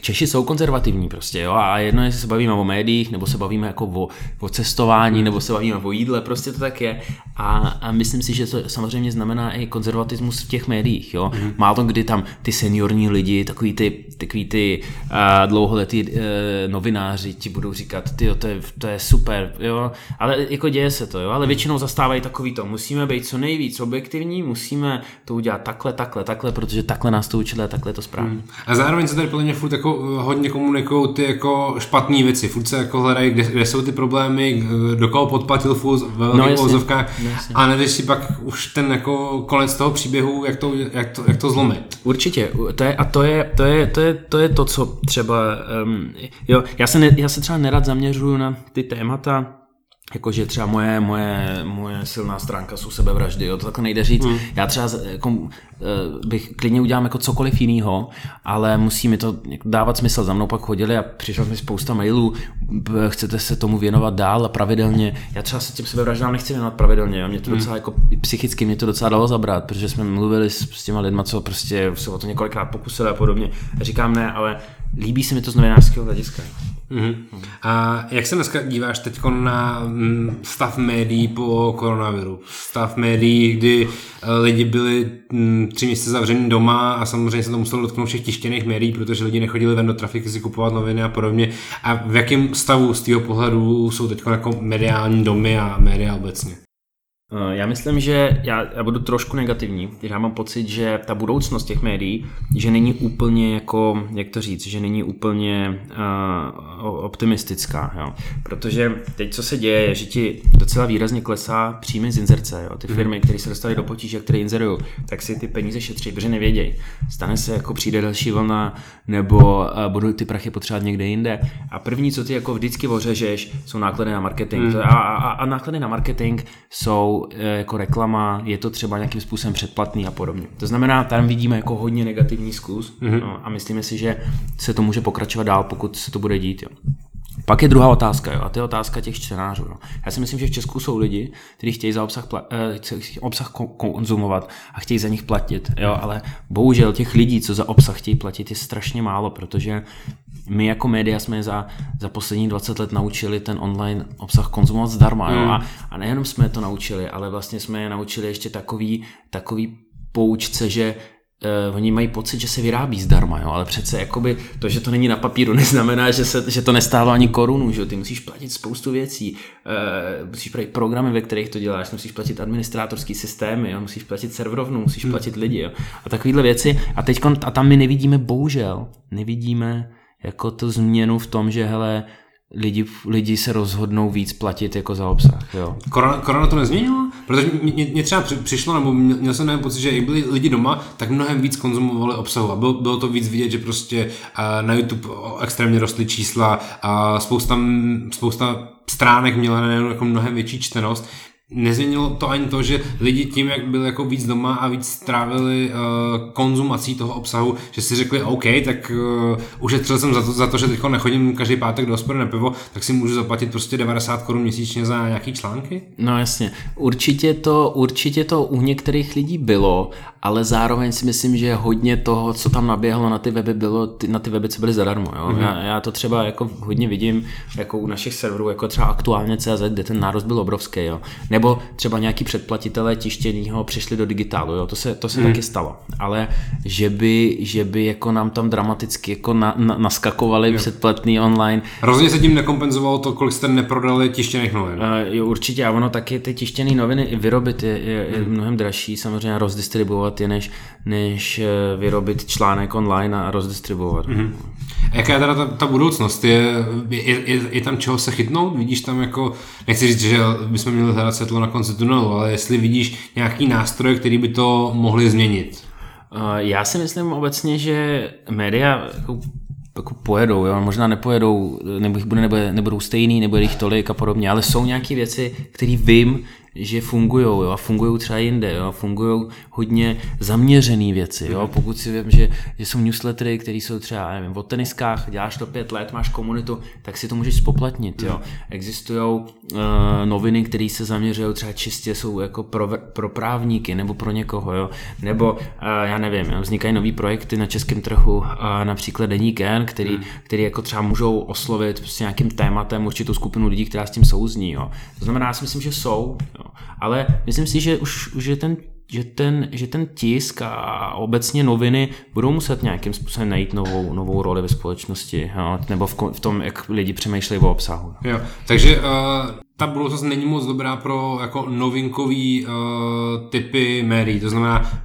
Češi jsou konzervativní prostě, jo, a jedno, jestli se bavíme o médiích, nebo se bavíme jako o, o cestování, nebo se bavíme o jídle, prostě to tak je. A, a myslím si, že to samozřejmě znamená i konzervatismus v těch médiích, jo. Mm. Má to, kdy tam ty seniorní lidi, takový ty, takový ty uh, dlouholetí uh, novináři ti budou říkat, ty to je, to je super, jo, ale jako děje se to, jo, ale většinou zastávají takový to, musíme být co nejvíc objektivní, musíme to udělat takhle, takhle, takhle, protože takhle nás to učili a takhle je to správně. A zároveň se tady podle mě furt jako eh, hodně komunikují ty jako špatné věci. Furt se jako hledají, kde, kde jsou ty problémy, k- do koho podplatil furt ve velkých No, no. A nevíš si pak už ten jako konec toho příběhu, jak to, jak to, jak to zlomit. Určitě, to je, a to je, to je, to je, to je to, co třeba, um, jo, já se, ne, já se třeba nerad zaměřuju na ty témata, jakože třeba moje, moje, moje silná stránka jsou sebevraždy, jo, to takhle nejde říct. Mm. Já třeba z- jako, eh, bych klidně udělám jako cokoliv jiného, ale musí mi to dávat smysl. Za mnou pak chodili a přišlo mi spousta mailů, chcete se tomu věnovat dál a pravidelně. Já třeba se těm sebevraždám nechci věnovat pravidelně, jo. mě to docela jako psychicky mě to docela dalo zabrat, protože jsme mluvili s, s těma lidma, co prostě se o to několikrát pokusili a podobně. A říkám ne, ale líbí se mi to z novinářského hlediska. Mm-hmm. A jak se dneska díváš teď na mm, stav médií po koronaviru? Stav médií, kdy eh, lidi byli mm, tři měsíce zavření doma a samozřejmě se to muselo dotknout všech tištěných médií, protože lidi nechodili ven do trafiky si kupovat noviny a podobně. A v jakém stavu z tvého pohledu jsou teď jako mediální domy a média obecně? Eh, já myslím, že já, já budu trošku negativní. Já mám pocit, že ta budoucnost těch médií, že není úplně jako, jak to říct, že není úplně uh, optimistická. Jo. Protože teď, co se děje, je, že ti docela výrazně klesá příjmy z inzerce. Jo. Ty mhm. firmy, které se dostaly do potíže, které inzerují, tak si ty peníze šetří, protože nevědějí. Stane se, jako přijde další vlna, nebo uh, budou ty prachy potřebovat někde jinde. A první, co ty jako vždycky ořežeš, jsou náklady na marketing. Mm. A, a, a náklady na marketing jsou Eh, jako reklama, je to třeba nějakým způsobem předplatný a podobně. To znamená, tam vidíme jako hodně negativní zkus mm-hmm. no, a myslíme si, že se to může pokračovat dál, pokud se to bude dít. Jo. Pak je druhá otázka, jo, a to je otázka těch čtenářů. Jo. Já si myslím, že v Česku jsou lidi, kteří chtějí za obsah, pla- eh, obsah konzumovat a chtějí za nich platit, jo, ale bohužel těch lidí, co za obsah chtějí platit, je strašně málo, protože my jako média jsme za, za poslední 20 let naučili ten online obsah konzumovat zdarma. Mm. Jo? A, a nejenom jsme to naučili, ale vlastně jsme je naučili ještě takový, takový poučce, že uh, oni mají pocit, že se vyrábí zdarma, jo? ale přece jakoby to, že to není na papíru, neznamená, že, se, že to nestálo ani korunu, že ty musíš platit spoustu věcí, uh, musíš platit programy, ve kterých to děláš, musíš platit administrátorský systémy, jo? musíš platit serverovnu, musíš hmm. platit lidi jo? a takovéhle věci a teď a tam my nevidíme, bohužel, nevidíme jako tu změnu v tom, že hele, lidi, lidi se rozhodnou víc platit jako za obsah. Jo. Korona, korona to nezměnila? Protože mě, mě třeba přišlo, nebo měl jsem nevím pocit, že i byli lidi doma, tak mnohem víc konzumovali obsahu a bylo, bylo to víc vidět, že prostě na YouTube extrémně rostly čísla a spousta, spousta stránek měla jako mnohem větší čtenost nezměnilo to ani to, že lidi tím, jak byli jako víc doma a víc strávili uh, konzumací toho obsahu, že si řekli OK, tak uh, ušetřil jsem za to, za to že teď nechodím každý pátek do hospody na pivo, tak si můžu zaplatit prostě 90 korun měsíčně za nějaký články? No jasně. Určitě to, určitě to u některých lidí bylo, ale zároveň si myslím, že hodně toho, co tam naběhlo na ty weby, bylo ty, na ty weby, co byly zadarmo. Jo? Mm-hmm. Já, já, to třeba jako hodně vidím jako u našich serverů, jako třeba aktuálně CZ, kde ten nárost byl obrovský. Jo? Nebo třeba nějaký předplatitelé tištěnýho přišli do digitálu, jo? to se, to se mm. taky stalo. Ale že by, že by jako nám tam dramaticky jako na, na, naskakovali jo. předplatný online. Rozhodně se tím nekompenzovalo to, kolik jste neprodali tištěných novin. Uh, jo, určitě, a ono taky ty tištěné noviny vyrobit je, je, je mm. mnohem dražší, samozřejmě rozdistribuovat je, než, než eh, vyrobit článek online a rozdistribuovat. Mm. A jaká je teda ta, ta budoucnost? Je, je, je, je tam čeho se chytnout? Vidíš tam jako, nechci říct, že bychom měli hledat světlo na konci tunelu, ale jestli vidíš nějaký nástroj, který by to mohli změnit? Já si myslím obecně, že média jako jako pojedou, jo? možná nepojedou, nebo jich bude, nebude, nebudou stejný, nebude jich tolik a podobně, ale jsou nějaké věci, které vím, že fungují a fungují třeba jinde, jo? fungují hodně zaměřené věci. Jo? Pokud si vím, že, že jsou newslettery, které jsou třeba nevím, o teniskách, děláš to pět let, máš komunitu, tak si to můžeš spoplatnit. Jo? Existují uh, noviny, které se zaměřují třeba čistě, jsou jako pro, pro právníky nebo pro někoho. Jo? Nebo uh, já nevím, jo? vznikají nové projekty na českém trhu, uh, například Deník N, který, hmm. který jako třeba můžou oslovit prostě nějakým tématem určitou skupinu lidí, která s tím souzní. Jo? To znamená, já si myslím, že jsou. Jo? Ale myslím si, že už, je ten že ten, že ten tisk a obecně noviny budou muset nějakým způsobem najít novou, novou roli ve společnosti, jo? nebo v, v tom, jak lidi přemýšlejí o obsahu. Jo, takže uh, ta budoucnost není moc dobrá pro jako novinkový uh, typy médií, to znamená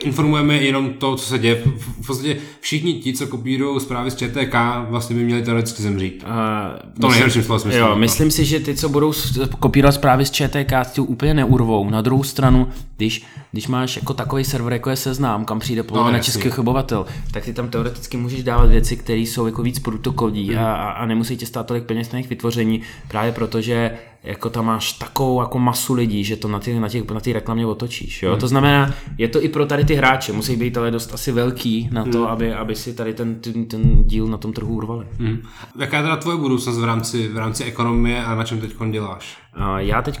informujeme jenom to, co se děje. V podstatě všichni ti, co kopírují zprávy z ČTK, vlastně by měli teoreticky zemřít. Uh, to nejhorším slova smyslu. Jo, myslím si, že ty, co budou kopírovat zprávy z ČTK, ty úplně neurvou. Na druhou stranu, když, když máš jako takový server, jako je seznám, kam přijde polovina no, českých obyvatel, tak ty tam teoreticky můžeš dávat věci, které jsou jako víc protokolí hmm. a, a nemusí tě stát tolik peněz na jejich vytvoření, právě protože jako tam máš takovou jako masu lidí, že to na ty, na těch, na ty reklamě otočíš. Jo? Hmm. To znamená, je to i pro tady ty hráče, musí být ale dost asi velký na to, hmm. aby, aby si tady ten, ten, ten díl na tom trhu urvali. Hmm. Jaká je teda tvoje budoucnost v rámci, v rámci ekonomie a na čem teď děláš? Já teď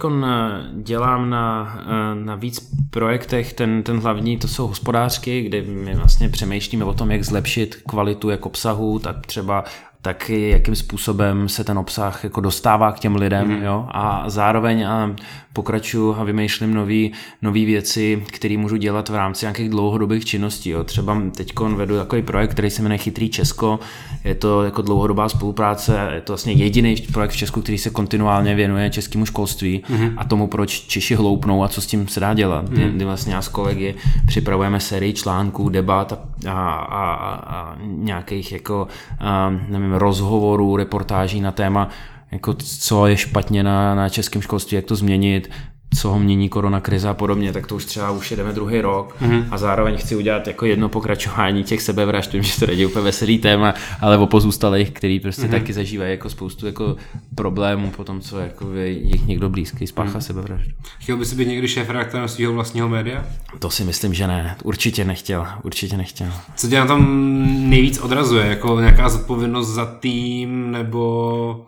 dělám na, na víc projektech, ten, ten hlavní to jsou hospodářky, kde my vlastně přemýšlíme o tom, jak zlepšit kvalitu jak obsahu, tak třeba tak jakým způsobem se ten obsah jako dostává k těm lidem, mm. jo, a zároveň a pokračuju a vymýšlím nový, nový věci, které můžu dělat v rámci nějakých dlouhodobých činností, jo. Třeba teď vedu takový projekt, který se jmenuje Chytrý Česko, je to jako dlouhodobá spolupráce, je to vlastně jediný projekt v Česku, který se kontinuálně věnuje českému školství mm. a tomu, proč Češi hloupnou a co s tím se dá dělat. Mm. Kdy, kdy vlastně já s kolegy připravujeme sérii článků, debat a, a, a, a nějakých jako, a, nevím, rozhovorů, reportáží na téma, jako co je špatně na, na českém školství, jak to změnit, co ho mění korona krize a podobně, tak to už třeba už jedeme druhý rok mm-hmm. a zároveň chci udělat jako jedno pokračování těch sebevražd, vím, že to není úplně veselý téma, ale o pozůstalých, který prostě mm-hmm. taky zažívají jako spoustu jako problémů po tom, co jako jich někdo blízký spáchá mm-hmm. sebevraždu. Chtěl by si být někdy šéf redaktorem svého vlastního média? To si myslím, že ne. Určitě nechtěl. Určitě nechtěl. Co tě na tom nejvíc odrazuje? Jako nějaká zodpovědnost za tým nebo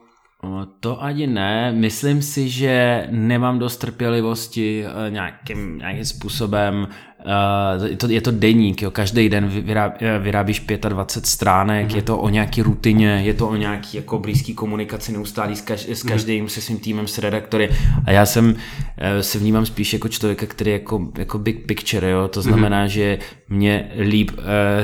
to ani ne. Myslím si, že nemám dost trpělivosti eh, nějakým, nějakým způsobem je, to, je to deník, jo. každý den eh, vyrábíš 25 stránek, mm-hmm. je to o nějaký rutině, je to o nějaký jako blízký komunikaci neustálý s, kaž, s mhm. každým, mm-hmm. se svým týmem, s redaktory a já jsem uh, se vnímám spíš jako člověka, který jako, jako big picture, jo. to mhm. znamená, mm-hmm. že mě líp,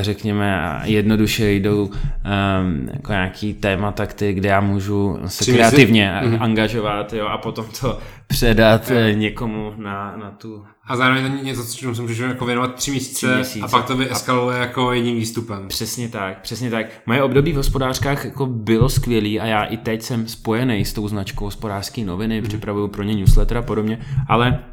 řekněme, jednoduše jdou um, jako nějaký témata, který, kde já můžu se kreativně mm-hmm. angažovat jo, a potom to předat někomu na, na tu a zároveň to něco, čemu se můžeš jako věnovat tři měsíce, tři měsíce a pak to vyeskaluje jako jedním výstupem. Přesně tak, přesně tak. Moje období v hospodářkách jako bylo skvělý a já i teď jsem spojený s tou značkou hospodářské noviny, mm. připravuju pro ně newsletter a podobně, ale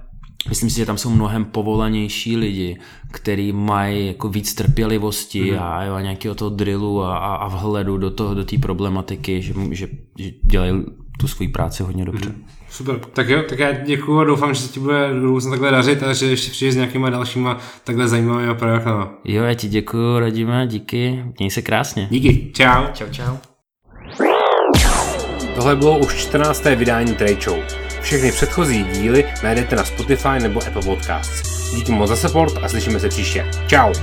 Myslím si, že tam jsou mnohem povolanější lidi, kteří mají jako víc trpělivosti mm. a, jo, a nějakého toho drillu a, a, a vhledu do toho, do té problematiky, že, že, že dělají tu svoji práci hodně dobře. Mm. Super, tak jo, tak já děkuji a doufám, že se ti bude různě takhle dařit a že ještě přijdeš s nějakýma dalšíma takhle zajímavými projektama. Jo, já ti děkuji, Radíme, díky, měj se krásně. Díky, čau. Čau, čau. Tohle bylo už 14. vydání Trade Show. Všechny předchozí díly najdete na Spotify nebo Apple Podcasts. Díky moc za support a slyšíme se příště. Ciao.